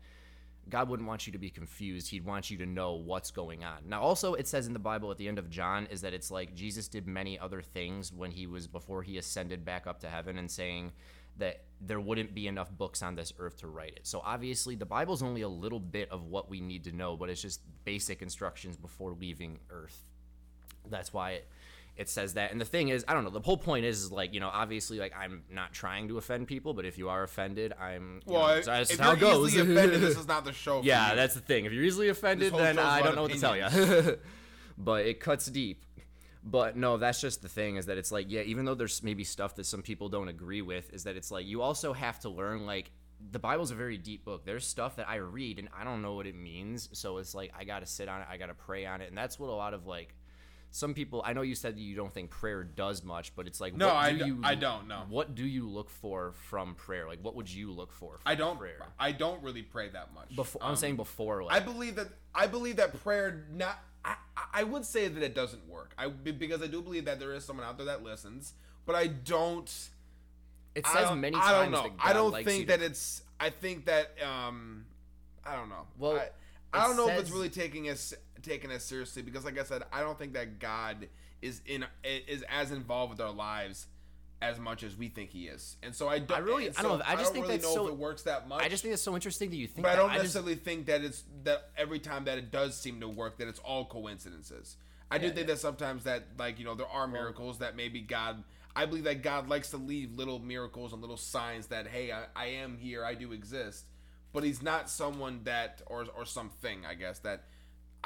God wouldn't want you to be confused. He'd want you to know what's going on. Now, also, it says in the Bible at the end of John is that it's like Jesus did many other things when he was before he ascended back up to heaven and saying that there wouldn't be enough books on this earth to write it. So, obviously, the Bible's only a little bit of what we need to know, but it's just basic instructions before leaving earth. That's why it it says that. And the thing is, I don't know. The whole point is, is like you know, obviously, like I'm not trying to offend people, but if you are offended, I'm. Well, know, if that's you're how it goes. easily offended, this is not the show. For yeah, that's the thing. If you're easily offended, then I don't know what to tell you. but it cuts deep. But no, that's just the thing is that it's like, yeah, even though there's maybe stuff that some people don't agree with, is that it's like you also have to learn like the Bible's a very deep book. There's stuff that I read and I don't know what it means, so it's like I got to sit on it, I got to pray on it, and that's what a lot of like some people. I know you said you don't think prayer does much, but it's like No, what I do you, I don't, no. What do you look for from prayer? Like, what would you look for? From I don't. prayer. I don't really pray that much. Before I'm Um, saying before, like I believe that I believe that prayer not. I, I- would say that it doesn't work. I because I do believe that there is someone out there that listens, but I don't. it says many I don't know. I don't think that to it's. I think that um, I don't know. Well, I, I don't know if it's really taking us taking us seriously because, like I said, I don't think that God is in is as involved with our lives as much as we think He is, and so I don't. I really- and I don't know. I just think really that's know so- if it works that much. I just think it's so interesting that you think But I don't I just, necessarily think that it's that every time that it does seem to work that it's all coincidences. I do think yeah. that sometimes that like you know there are miracles that maybe God. I believe that God likes to leave little miracles and little signs that hey I, I am here I do exist, but He's not someone that or or something I guess that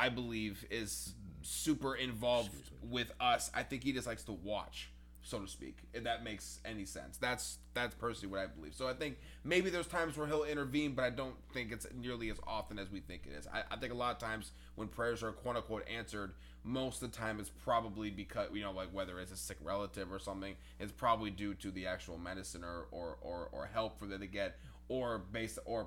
I believe is super involved with us. I think He just likes to watch so to speak, if that makes any sense. That's that's personally what I believe. So I think maybe there's times where he'll intervene, but I don't think it's nearly as often as we think it is. I, I think a lot of times when prayers are quote unquote answered, most of the time it's probably because you know, like whether it's a sick relative or something, it's probably due to the actual medicine or or, or, or help for them to get or based or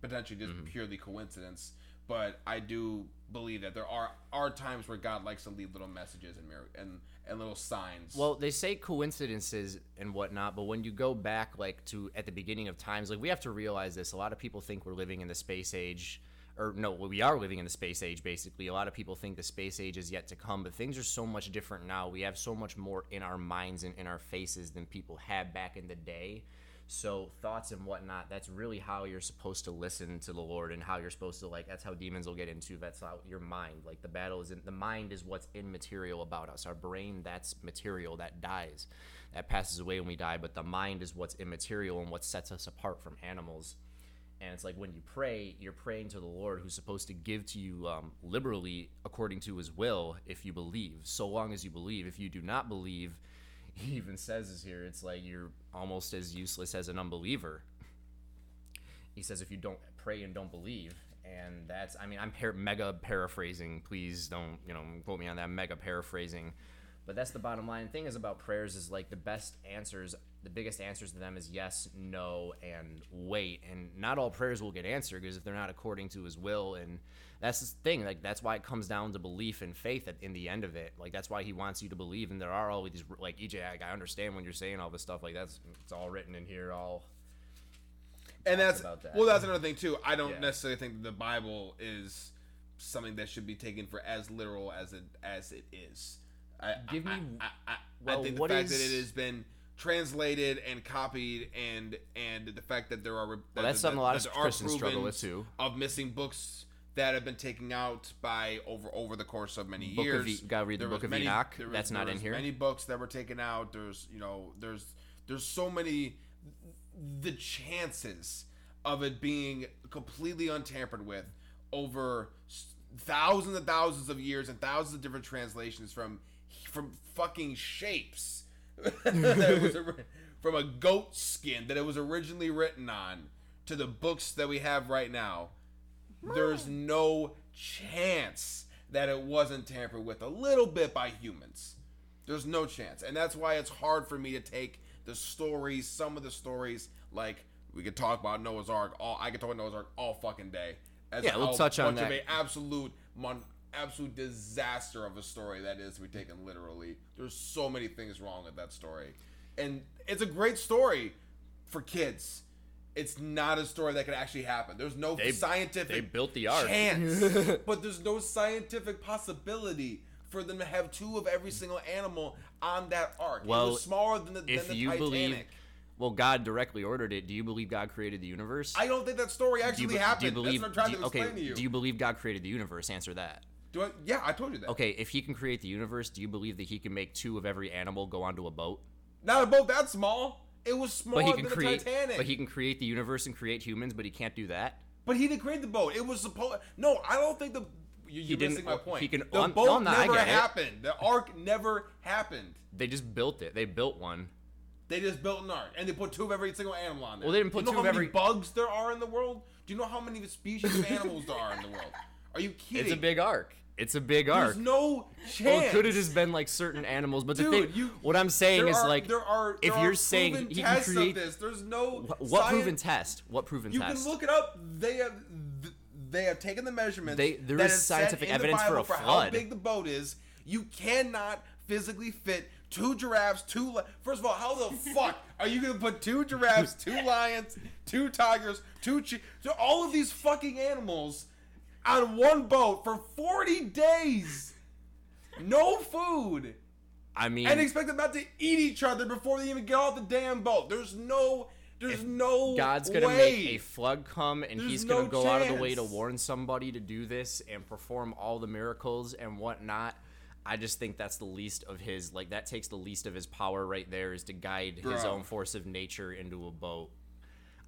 potentially just mm-hmm. purely coincidence. But I do believe that there are are times where God likes to leave little messages and and and little signs. Well, they say coincidences and whatnot, but when you go back like to at the beginning of times, like we have to realize this. A lot of people think we're living in the space age, or no, we are living in the space age. Basically, a lot of people think the space age is yet to come, but things are so much different now. We have so much more in our minds and in our faces than people had back in the day. So thoughts and whatnot, that's really how you're supposed to listen to the Lord and how you're supposed to like that's how demons will get into that's how your mind. Like the battle is in the mind is what's immaterial about us. Our brain that's material that dies. That passes away when we die, but the mind is what's immaterial and what sets us apart from animals. And it's like when you pray, you're praying to the Lord who's supposed to give to you um, liberally according to his will if you believe, so long as you believe. If you do not believe, he even says is here, it's like you're almost as useless as an unbeliever. He says if you don't pray and don't believe, and that's, I mean, I'm par- mega paraphrasing. Please don't, you know, quote me on that. Mega paraphrasing. But that's the bottom line. The thing is about prayers is like the best answers, the biggest answers to them is yes, no, and wait. And not all prayers will get answered because if they're not according to His will, and that's the thing. Like that's why it comes down to belief and faith at, in the end of it. Like that's why He wants you to believe. And there are all these like EJ. I, I understand when you're saying all this stuff. Like that's it's all written in here. All and that's about that. well, that's another thing too. I don't Yeah. necessarily think the Bible is something that should be taken for as literal as it as it is. I, Give I, me- I, I, I well, think the fact that it has been translated and copied, and and the fact that there are well, that's something a lot of Christians struggle with, too. Of missing books that have been taken out by over over the course of many Book years. of gotta read the Book of many- Enoch. was- That's not in here. Many books that were taken out. There's you know there's there's so many the chances of it being completely untampered with over thousands and thousands of years and thousands of different translations from from fucking shapes that was from a goat skin that it was originally written on to the books that we have right now there's no chance that it wasn't tampered with a little bit by humans. There's no chance. And that's why it's hard for me to take the stories, some of the stories, like we could talk about Noah's Ark all I could talk about Noah's Ark all fucking day. As Yeah, we'll touch on much of that. a absolute mon- absolute disaster of a story that is to be taken literally. There's so many things wrong with that story. And it's a great story for kids. It's not a story that could actually happen. There's no They- scientific they built the ark. chance, but there's no scientific possibility for them to have two of every single animal on that ark. it Well, was smaller than the, than if the you Titanic. believe, well, God directly ordered it. Do you believe God created the universe? I don't think that story do you, actually be- happened. do you believe? That's what I'm trying do- to explain okay, to you. do you believe God created the universe? Answer that. Do I? Yeah, I told you that. Okay, if he can create the universe, do you believe that he can make two of every animal go onto a boat? Not a boat that small. It was smaller But he can than create. the Titanic. But he can create the universe and create humans, but he can't do that. But he didn't create the boat. It was supposed. No, I don't think the. You, you're didn't- missing my point. he can- the boat no, never get it. happened. The ark never happened. They just built it. They built one. They just built an ark and they put two of every single animal on there. Well, they didn't put you know two how of many every- bugs there are in the world. Do you know how many species of animals there are in the world? Are you kidding? It's a big ark. It's a big ark. There's no chance. Well, it could have just been like certain animals, but the thing, you- what I'm saying is are, like, there are if there you're are saying he can create, of this, there's no Wh- what proven test? What proven You test? can look it up. They have they have taken the measurements. They- there is is scientific evidence for a for how flood. big the boat is. You cannot physically fit two giraffes, two. Li- First of all, how the fuck are you gonna put two giraffes, two lions, two tigers, two chi- so all of these fucking animals on one boat for forty days? No food I mean, and expect them not to eat each other before they even get off the damn boat. There's no, there's no. God's gonna way. make a flood come, and There's He's gonna no go out of the way to warn somebody to do this and perform all the miracles and whatnot. I just think that's the least of his. Like that takes the least of his power right there is to guide his own force of nature into a boat.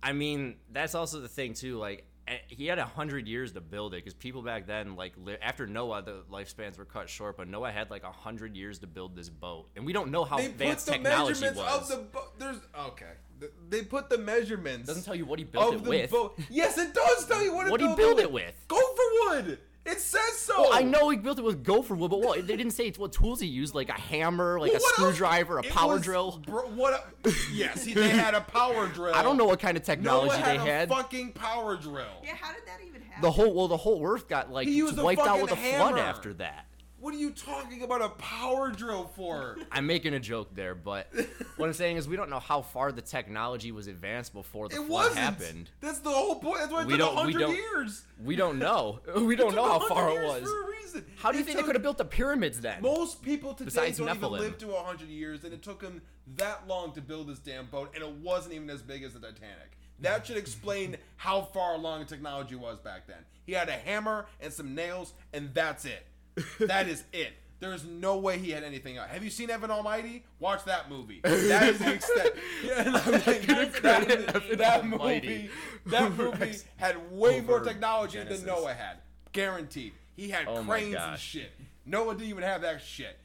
I mean, that's also the thing too. Like he had a hundred years to build it because people back then, like li- after Noah, the lifespans were cut short, but Noah had like a hundred years to build this boat, and we don't know how They put the technology measurements was. of the boat. There's okay. Th- They put the measurements. doesn't tell you what he built of it the with. boat. Yes, it does tell you what. What'd he built build it with? Gopher wood. It says so. Well, I know he built it with gopher wood, but what? They didn't say what tools he used, like a hammer, like Well, a what else? screwdriver, a power was- drill. Bro, what? A, yes, he, they had a power drill. I don't know what kind of Noah technology had they a had. fucking power drill. Yeah, how did that even happen? The whole well, the whole Earth got like He used a wiped out with a fucking flood after that. What are you talking about a power drill for? I'm making a joke there, but what I'm saying is we don't know how far the technology was advanced before the it flood wasn't. happened. That's the whole point. That's why it We took don't- we hundred don't- years. We don't know. We don't know how 100 far it was. For a reason. How do you It think they could have built the pyramids then? Most people today Besides don't Nephilim. even live to 100 years, and it took them that long to build this damn boat, and it wasn't even as big as the Titanic. That should explain how far along the technology was back then. He had a hammer and some nails, and that's it. That is it. There's no way he had anything else. Have you seen Evan Almighty? Watch that movie. That is the extent. Yeah, like, credit that, that movie, that movie had way more technology Genesis. than Noah had. Guaranteed. He had Oh cranes and shit. Noah didn't even have that shit.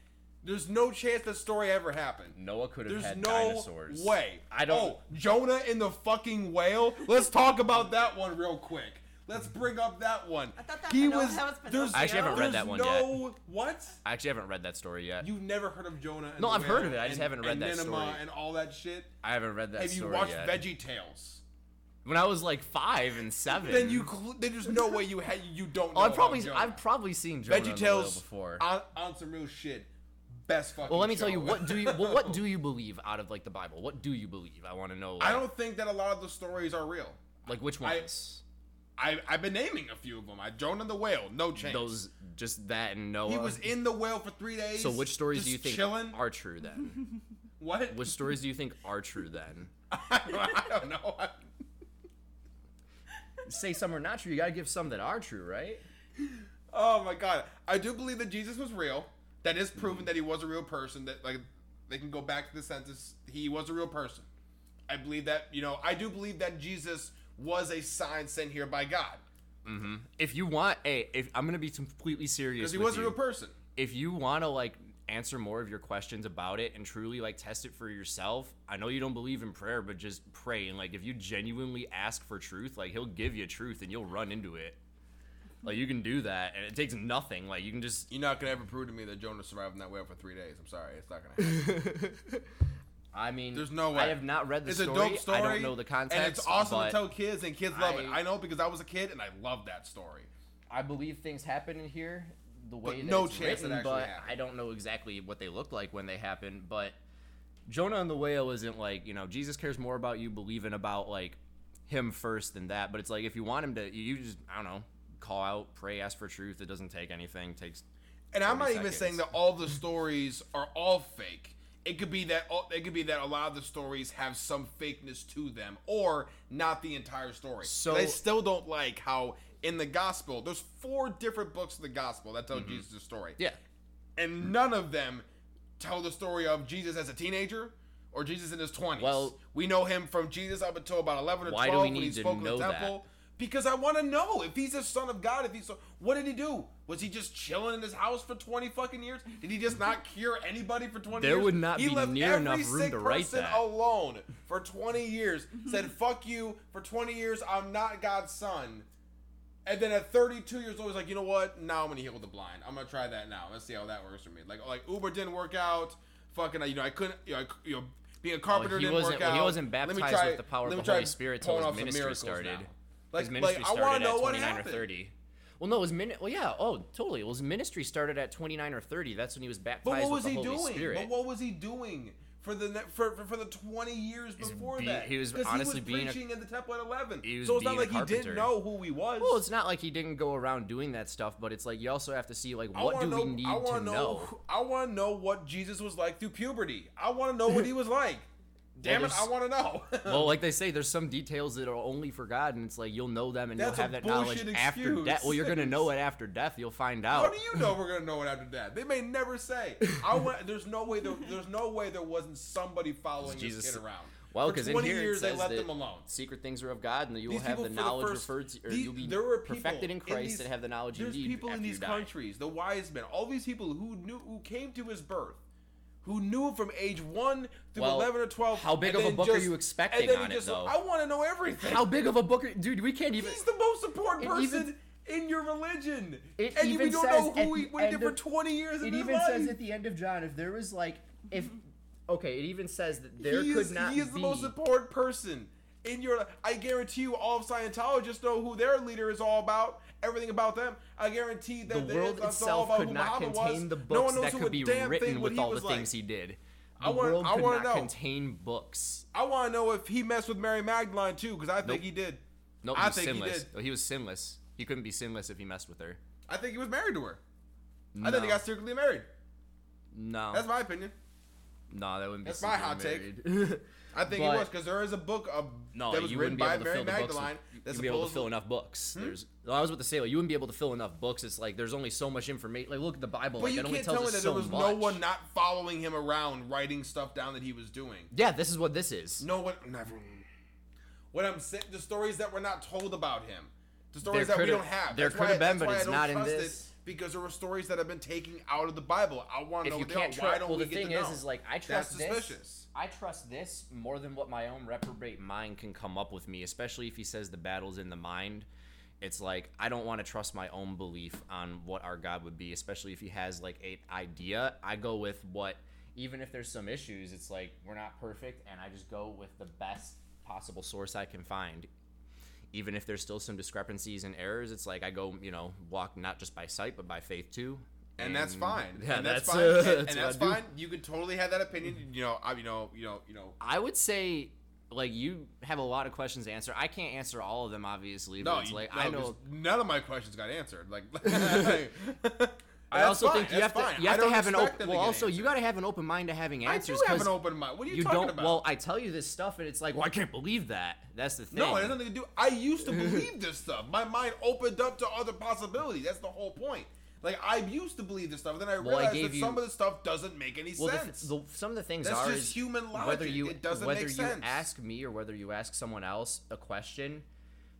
There's no chance that story ever happened. Noah could have There's had no dinosaurs. way. I don't. Oh, Jonah in the fucking whale. Let's talk about that one real quick. Let's bring up that one. I thought that he Pino- was. that was there's, I actually haven't read there's that one yet. no, What? I actually haven't read that story yet. You've never heard of Jonah? And No, the I've heard of it, I just and- haven't read and that Nineveh story. and all that shit. I haven't read that Have you story watched yet. Veggie Tales? when I was like five and seven. Then you. cl- Then there's no way you had. You don't oh, know. Oh, I've probably about Jonah. I've probably seen Jonah Veggie and the Whale Tales before. On, on some real shit. Best fucking. well, let me show. tell you what do you well, what do you believe out of like the Bible? What do you believe? I want to know. Like, I don't think that a lot of the stories are real. like which I- ones. I I've been naming a few of them. I Jonah the whale, no chance. Those just that and Noah. he was in the whale for three days. so which stories do you think chilling? are true then? what? which stories do you think are true then? I, don't, I don't know. Say some are not true. You gotta give some that are true, right? Oh my god, I do believe that Jesus was real. That is proven that he was a real person. That like they can go back to the census. He was a real person. I believe that you know. I do believe that Jesus was a sign sent here by God. Mm-hmm. If you want, hey, if I'm gonna be completely serious, because he was a real person. if you want to like answer more of your questions about it and truly like test it for yourself i know you don't believe in prayer but just pray. And like if you genuinely ask for truth like he'll give you truth and you'll run into it. Like you can do that and it takes nothing. Like you can just You're not gonna ever prove to me that Jonah survived in that whale for three days. I'm sorry, it's not gonna happen. i mean There's no way. i have not read the it's story. a dope story. i don't know the context and it's awesome to tell kids, and kids love it. I- I know because I was a kid and I loved that story. i believe things happen in here the way that no it's chance written, but happened. i don't know exactly what they look like when they happen but Jonah and the whale isn't like, you know, Jesus cares more about you believing about like him first than that. But it's like if you want him to you just I don't know, call out, pray, ask for truth. It doesn't take anything. It takes And I'm not 30 even saying that all the stories are all fake. It could be that it could be that a lot of the stories have some fakeness to them, or not the entire story. So- I still don't like how in the gospel there's four different books of the gospel that tell mm-hmm. Jesus' story. Yeah. and none of them tell the story of Jesus as a teenager or Jesus in his 20s. Well- we know him from Jesus up until about 11 or Why do 12 we when he need to spoke in know the that? Because I want to know if he's a son of God. If he's so, what did he do? Was he just chilling in his house for 20 fucking years? Did he just not cure anybody for 20 There years? would not he be left near enough room to write that. alone for 20 years. said, "Fuck you for 20 years. I'm not God's son." And then at 32 years old, he's like, you know what? Now I'm gonna heal the blind. I'm gonna try that now. Let's see how that works for me. Like, like Uber didn't work out. Fucking, you know, I couldn't, you know, I, you know being a oh, carpenter he didn't wasn't- work out. he wasn't baptized try- with the power of the Holy Spirit till his ministry started. now. Like, his ministry like, I started know at what 29 or 30. Well, no, his minute. Well, yeah. Oh, totally. Well, his ministry started at 29 or 30. That's when he was baptized But what was with he the Holy doing? Spirit. But what was he doing for the for, for, for the 20 years before be- that? he was honestly he was being a- preaching in the temple at 11. he was so it's not like he didn't know who he was. well, it's not like he didn't go around doing that stuff, but it's like you also have to see like what do know, we need I to wanna know. I want to know what Jesus was like through puberty. I want to know what he was like. Damn it, I want to know. well, like they say, there's some details that are only for God, and it's like you'll know them and That's you'll have that knowledge bullshit after death. Well, you're gonna know it after death. You'll find out. How do you know we're gonna know it after that? They may never say. I want. There's no way. There, there's no way there wasn't somebody following Jesus- this kid around. Well, because in 20 here years it they that them alone. secret things are of God, and you will These have the for the knowledge first- referred to, or these- you'll be there were people perfected in Christ these- that have the knowledge There's people in these countries, the wise men, all these people who knew, who came to his birth, who knew from age one through Well, eleven or twelve. how big of a book are you expecting and then on he it, just, though? I want to know everything. How big of a book, are, dude? We can't even. He's the most important person even- in your religion, It and we don't know who he the what he did for twenty years. It even life. says at the end of John, if there was like, if okay, it even says that there he could is, not he is be. the most important person in your. I guarantee you, all of Scientologists know who their leader is all about. Everything about them. I guarantee that the world itself about could who not Muhammad contain was. the No one books knows that could be written with all the like. things he did. The I world I wanna not know. contain books. I want to know if he messed with Mary Magdalene too, because I think Nope. he did. No, I he was think he sinless. did. Oh, he was sinless. He couldn't be sinless if he messed with her. I think he was married to her. No. I think he got secretly married. no. That's my opinion. no, that wouldn't be. That's my hot secretly take. I think But- it was because there is a book of No, that was written by Mary fill the books. Magdalene. That's be able to fill enough books. Hmm? There's. I was about to say, like, you wouldn't be able to fill enough books. It's like there's only so much information. Like, look at the Bible. But like, you it only can't tells tell me that so there was much. no one not following him around, writing stuff down that he was doing. Yeah, this is what this is. No one, never. What I'm saying, the stories that were not told about him, the stories that we don't have. there coulda been, but it's don't in trust it, this. Because there were stories that have been taken out of the Bible. I want to know you what they can't are. Why trust, don't well, we the get thing to is, know? is like I That's trust this. I trust this more than what my own reprobate mind can come up with me. Especially if he says the battle's in the mind. It's like I don't want to trust my own belief on what our God would be, especially if he has like a idea. I go with what, even if there's some issues, it's like we're not perfect, and I just go with the best possible source I can find. Even if there's still some discrepancies and errors, it's like I go, you know, walk not just by sight but by faith too. and that's fine. Yeah, and that's, that's, fine. uh, and, that's and that's fine. You could totally have that opinion. You know, I, you know, you know, you know. I would say like you have a lot of questions to answer. I can't answer all of them, obviously. No, but it's you, like no, I know. none of my questions got answered. Like, I also fine, think you have that's to you have to have an open. Well, also you got to have an open mind to having answers. I do have an open mind. What are you, you talking don't. about? Well, I tell you this stuff, and it's like, well, I can't believe that. That's the thing. No, it has nothing to do. I used to believe this stuff. My mind opened up to other possibilities. That's the whole point. Like I used to believe this stuff, and then I Well, I realized gave that you- some of the stuff doesn't make any Well, sense. th- the, some of the things That's are just is human whether logic. you It doesn't whether make you sense. ask me or whether you ask someone else a question,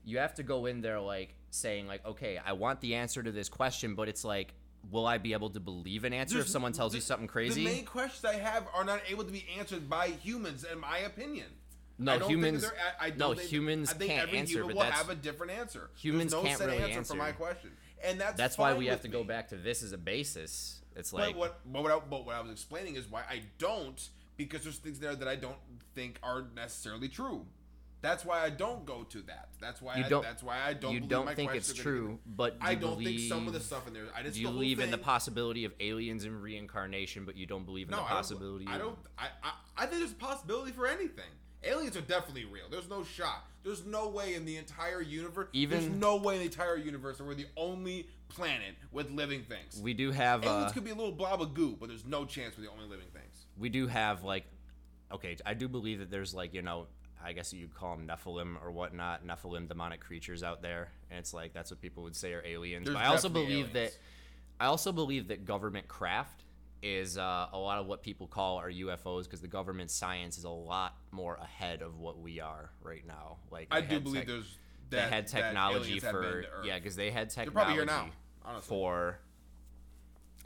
you have to go in there like saying like, okay, I want the answer to this question, but it's like, will I be able to believe an answer if someone tells you something crazy? The main questions I have are not able to be answered by humans, in my opinion. No, I don't humans- Think they're- I, I don't no, think, humans I think can't every answer, human but will have a different answer. humans There's no can't set really answer, for my question, and that's That's why we have to go back to this as a basis. It's But like what, but what, I, but what I was explaining is why I don't, because there's things there that I don't think are necessarily true. That's why I don't go to that. That's why You I, don't- that's why I don't. you believe don't my think it's true, but I don't think some of the stuff in there. I just do you believe in the possibility of aliens and reincarnation, but you don't believe in No, the possibility. I don't-. I don't. I, I I think there's a possibility for anything. Aliens are definitely real. There's no shot. There's no way in the entire universe. Even there's no way in the entire universe that we're the only planet with living things. We do have. Aliens Uh, could be a little blob of goo, but there's no chance we're the only living things. we do have like, okay, I do believe that there's like you know, I guess you'd call them Nephilim or whatnot, Nephilim demonic creatures out there, and it's like that's what people would say are aliens. There's but I also believe aliens. that, I also believe that government craft is uh, a lot of what people call our UFOs because the government science is a lot more ahead of what we are right now. Like I do believe tech- there's they had technology for yeah because they had They're technology probably here now. Honestly. for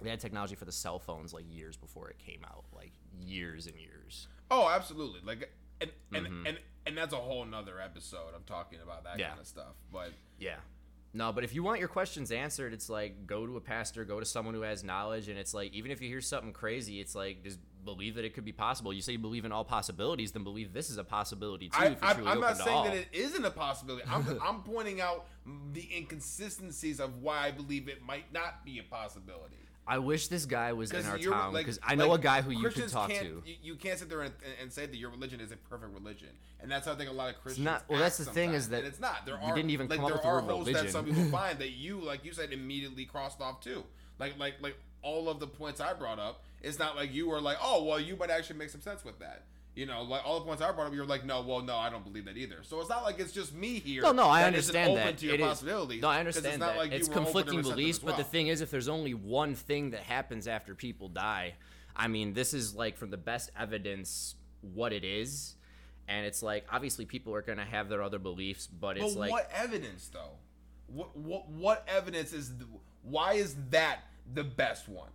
they had technology for the cell phones like years before it came out like years and years Oh, absolutely. Like, and and, Mhm. and and that's a whole nother episode I'm talking about that Yeah. kind of stuff. But yeah no but if you want your questions answered it's like go to a pastor go to someone who has knowledge and it's like even if you hear something crazy it's like just believe that it could be possible you say you believe in all possibilities then believe this is a possibility too I, if you're I, truly I'm not saying all. that it isn't a possibility. I'm I'm pointing out the inconsistencies of why I believe it might not be a possibility. I wish this guy was in our town like- because I know like, a guy who you could talk to. You, you can't sit there and, and say that your religion is a perfect religion, and that's how I think a lot of Christians. not- well, that's the thing is that and it's not. There you are didn't even like come up there with the are word holes that religion. some people find that you, like you said, immediately crossed off too. Like like like all of the points I brought up. It's not like you were like, oh well, you might actually make some sense with that. You know, like all the points I brought up, you're like, no, well, no, I don't believe that either. So it's not like it's just me here. No, no, I that understand open that. To your It is- possibilities, No, I understand it's not that. Like it's open conflicting beliefs, as but the thing is, if there's only one thing that happens after people die, I mean, this is like from the best evidence what it is, and it's like obviously people are gonna have their other beliefs, but it's But like what evidence though? What what what evidence is? The, why is that the best one?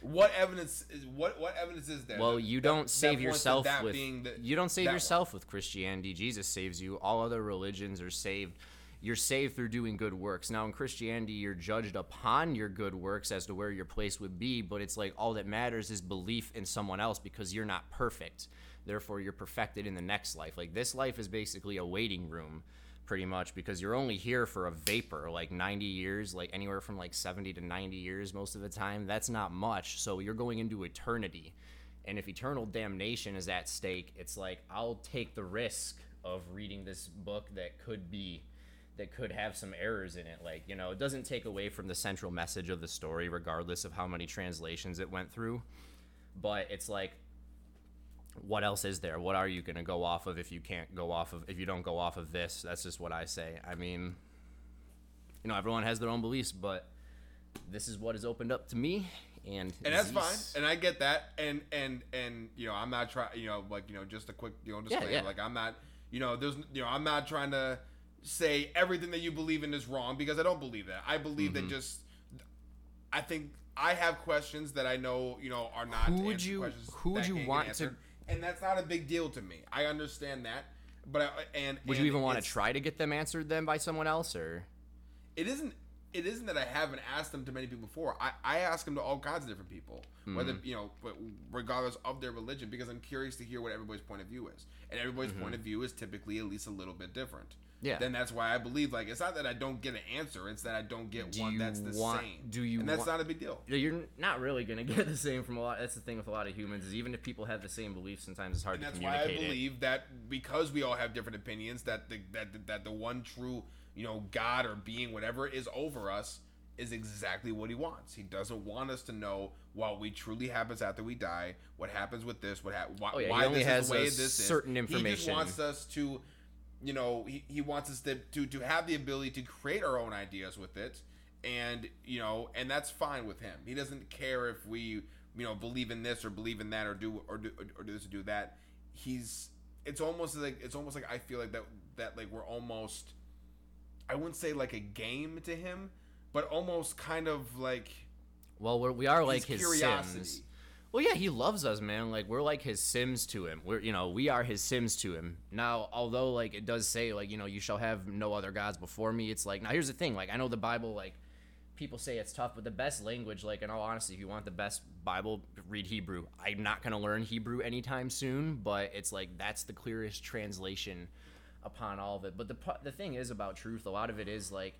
What evidence is what what evidence is there? well, that- you don't that save to yourself that with being the- you don't save that one? yourself with Christianity. Jesus saves you. All other religions are saved. You're saved through doing good works. Now in Christianity, you're judged upon your good works as to where your place would be, but it's like all that matters is belief in someone else because you're not perfect. Therefore, you're perfected in the next life. Like this life is basically a waiting room pretty much because you're only here for a vapor like 90 years like anywhere from like 70 to 90 years most of the time. That's not much so you're going into eternity. And if eternal damnation is at stake it's like i'll take the risk of reading this book that could be that could have some errors in it. Like you know it doesn't take away from the central message of the story regardless of how many translations it went through. But it's like what else is there? What are you going to go off of if you can't go off of if you don't go off of this? That's just what I say. I mean, you know, everyone has their own beliefs, but this is what is opened up to me, and and that's fine, and I get that, and and and you know, I'm not trying, you know, like you know, just a quick, you know, disclaimer, yeah. like I'm not, you know, there's, you know, I'm not trying to say everything that you believe in is wrong because I don't believe that. I believe Mm-hmm. that just, I think I have questions that I know, you know, are not. Who would you- who would you want to- And that's not a big deal to me. I understand that, but I, and would you even want to try to get them answered then by someone else, or it isn't it isn't that I haven't asked them to many people before. I, I ask them to all kinds of different people, whether Mm-hmm. you know, regardless of their religion, because I'm curious to hear what everybody's point of view is, and everybody's point of view is typically at least a little bit different. Yeah. Then that's why I believe like it's not that I don't get an answer; it's that I don't get Do one that's the want- same. do you And that's want- not a big deal. you're not really gonna get the same from a lot. That's the thing with a lot of humans is even if people have the same beliefs, sometimes it's hard And to that's why I communicate it. believe that because we all have different opinions, that the that that the one true you know God or being whatever is over us is exactly what He wants. He doesn't want us to know what we truly happens after we die, what happens with this, what ha- why, Oh, yeah, he why this has is the way this certain is. He information. just wants us to, you know, he, he wants us to, to to have the ability to create our own ideas with it, and you know, and that's fine with him. He doesn't care if we you know believe in this or believe in that or do or do or do this or do that. He's it's almost like it's almost like I feel like that that like we're almost I wouldn't say like a game to him, but almost kind of like Well, we're, we are like his his curiosity. Sims. Well, yeah, he loves us, man. Like we're like his Sims to him. We're you know we are his Sims to him. Now, although like it does say like you know you shall have no other gods before me. It's like now here's the thing. Like I know the Bible like people say it's tough, but the best language, like in all honesty, if you want the best Bible, read Hebrew. I'm not gonna learn Hebrew anytime soon, but it's like that's the clearest translation upon all of it. But the the thing is about truth, a lot of it is like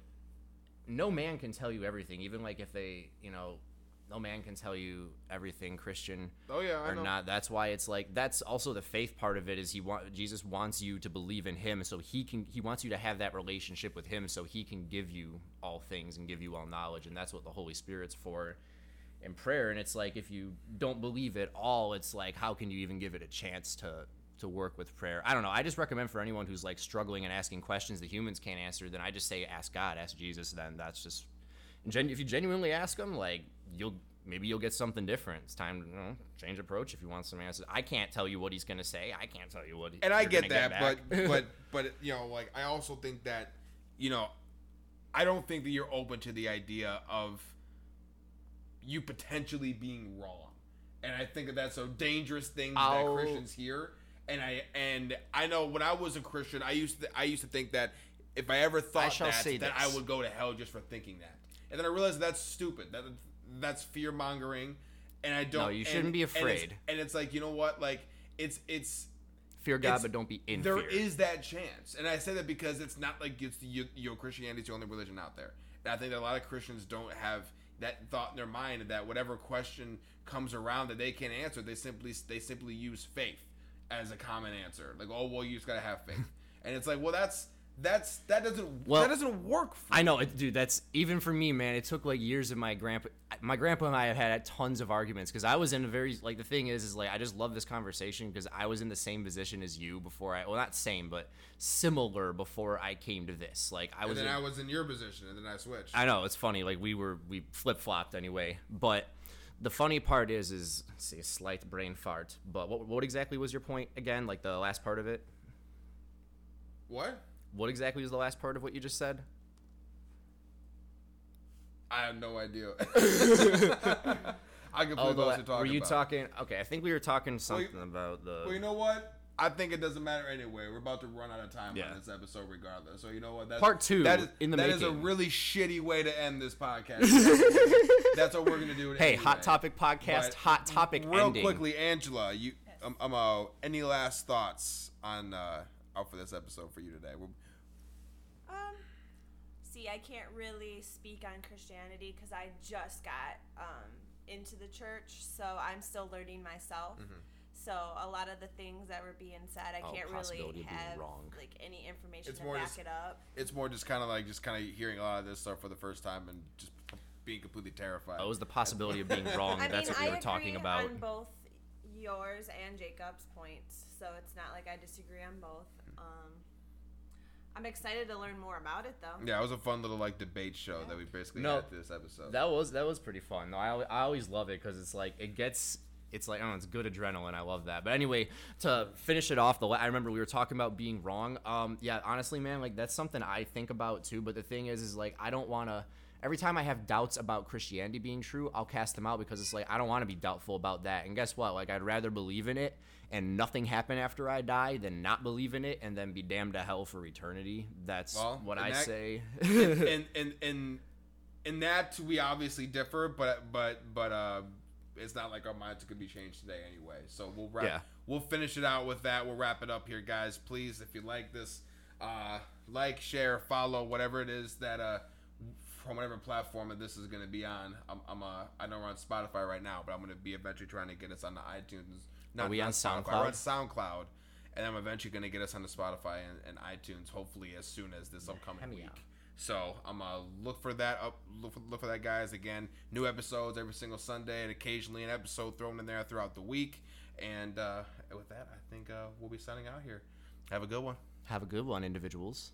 no man can tell you everything, even like if they, you know, no man can tell you everything Christian oh yeah I or know. not. That's why it's like that's also the faith part of it is he want Jesus wants you to believe in him so he can he wants you to have that relationship with him so he can give you all things and give you all knowledge and that's what the Holy Spirit's for. in prayer and it's like if you don't believe it all it's like how can you even give it a chance to to work with prayer i don't know i just recommend for anyone who's like struggling and asking questions that humans can't answer then i just say ask god ask jesus then that's just if you genuinely ask them like you'll maybe you'll get something different it's time to you know, change approach if you want some answers i can't tell you what he's gonna say i can't tell you what he, and I get that, back. but but but you know, like I also think that you know, I don't think that you're open to the idea of you potentially being wrong, and I think that that's a dangerous thing that Christians hear. And I and I know when I was a Christian, I used to I used to think that if I ever thought shall that, that I would go to hell just for thinking that, and then I realized that's stupid. That that's fear mongering, and I don't. No, you shouldn't and- be and it's- afraid. and it's like you know what, like it's it's fear god it's- but don't be in there fear is that chance, and I say that because it's not like it's you, you know Christianity is the only religion out there, and I think that a lot of Christians don't have that thought in their mind that whatever question comes around that they can't answer, they simply they simply use faith as a common answer. Like, oh well, you just gotta have faith, and it's like, well, that's that's that doesn't Well, that doesn't work. For I know, it, dude. That's even for me, man. It took like years of my grandpa. My grandpa and I have had tons of arguments because I was in a very like the thing is is like I just love this conversation because I was in the same position as you before I well not same but similar before I came to this. Like I And was. then in- I was in your position, and then I switched. I know it's funny. Like we were we flip flopped anyway. But the funny part is is see a slight brain fart. But what what exactly was your point again? Like the last part of it. what? What exactly was the last part of what you just said? I have no idea. I completely Oh, the, lost what you're were you about. talking? Okay, I think we were talking Well, something you- about the. Well, you know what? I think it doesn't matter anyway. We're about to run out of time Yeah. on this episode, regardless. So you know what? That's, Part two, That is, in the that is a really shitty way to end this podcast. That's what we're gonna do. Hey, anyway. hot topic podcast, But hot topic Real ending. quickly, Angela, you, um, um, uh, any last thoughts on uh, out for this episode for you today? We're, Um, see, I can't really speak on Christianity because I just got um, into the church, so I'm still learning myself. So a lot of the things that were being said, I Mm-hmm. Oh, can't really have wrong. like any information It's to more back just- it up. it's more just kind of like just kind of hearing a lot of this stuff for the first time and just being completely terrified. Oh, it was the possibility of being wrong. I That's mean, what we I were talking about. on both yours and Jacob's points, so it's not like I disagree on both. Um, I'm excited to learn more about it, though. yeah, it was a fun little like debate show that we basically No, had this episode. That was that was pretty fun. No, I, I always love it because it's like it gets it's like oh, it's good adrenaline. I love that. But anyway, to finish it off, the I remember we were talking about being wrong. Um, yeah, honestly, man, like that's something I think about too. But the thing is, is like I don't want to. Every time I have doubts about Christianity being true, I'll cast them out because it's like I don't want to be doubtful about that. And guess what? Like I'd rather believe in it and nothing happen after I die than not believe in it and then be damned to hell for eternity. That's Well, what I that- say. and and and in that we obviously differ, but but but uh, it's not like our minds could be changed today anyway. So we'll wrap. Yeah. We'll finish it out with that. We'll wrap it up here, guys. Please, if you like this, uh, like, share, follow, whatever it is that uh, from whatever platform that this is going to be on. I'm, I'm uh, I know we're on Spotify right now, but I'm going to be eventually trying to get us on the iTunes. Not we on Spotify, SoundCloud? We're on SoundCloud, and I'm eventually going to get us on the Spotify and, and iTunes. Hopefully, as soon as this upcoming Hell week. yeah. So I'm gonna look for that up. Look for, look for that, guys. Again, new episodes every single Sunday, and occasionally an episode thrown in there throughout the week. And uh, with that, I think uh, we'll be signing out here. Have a good one. have a good one, individuals.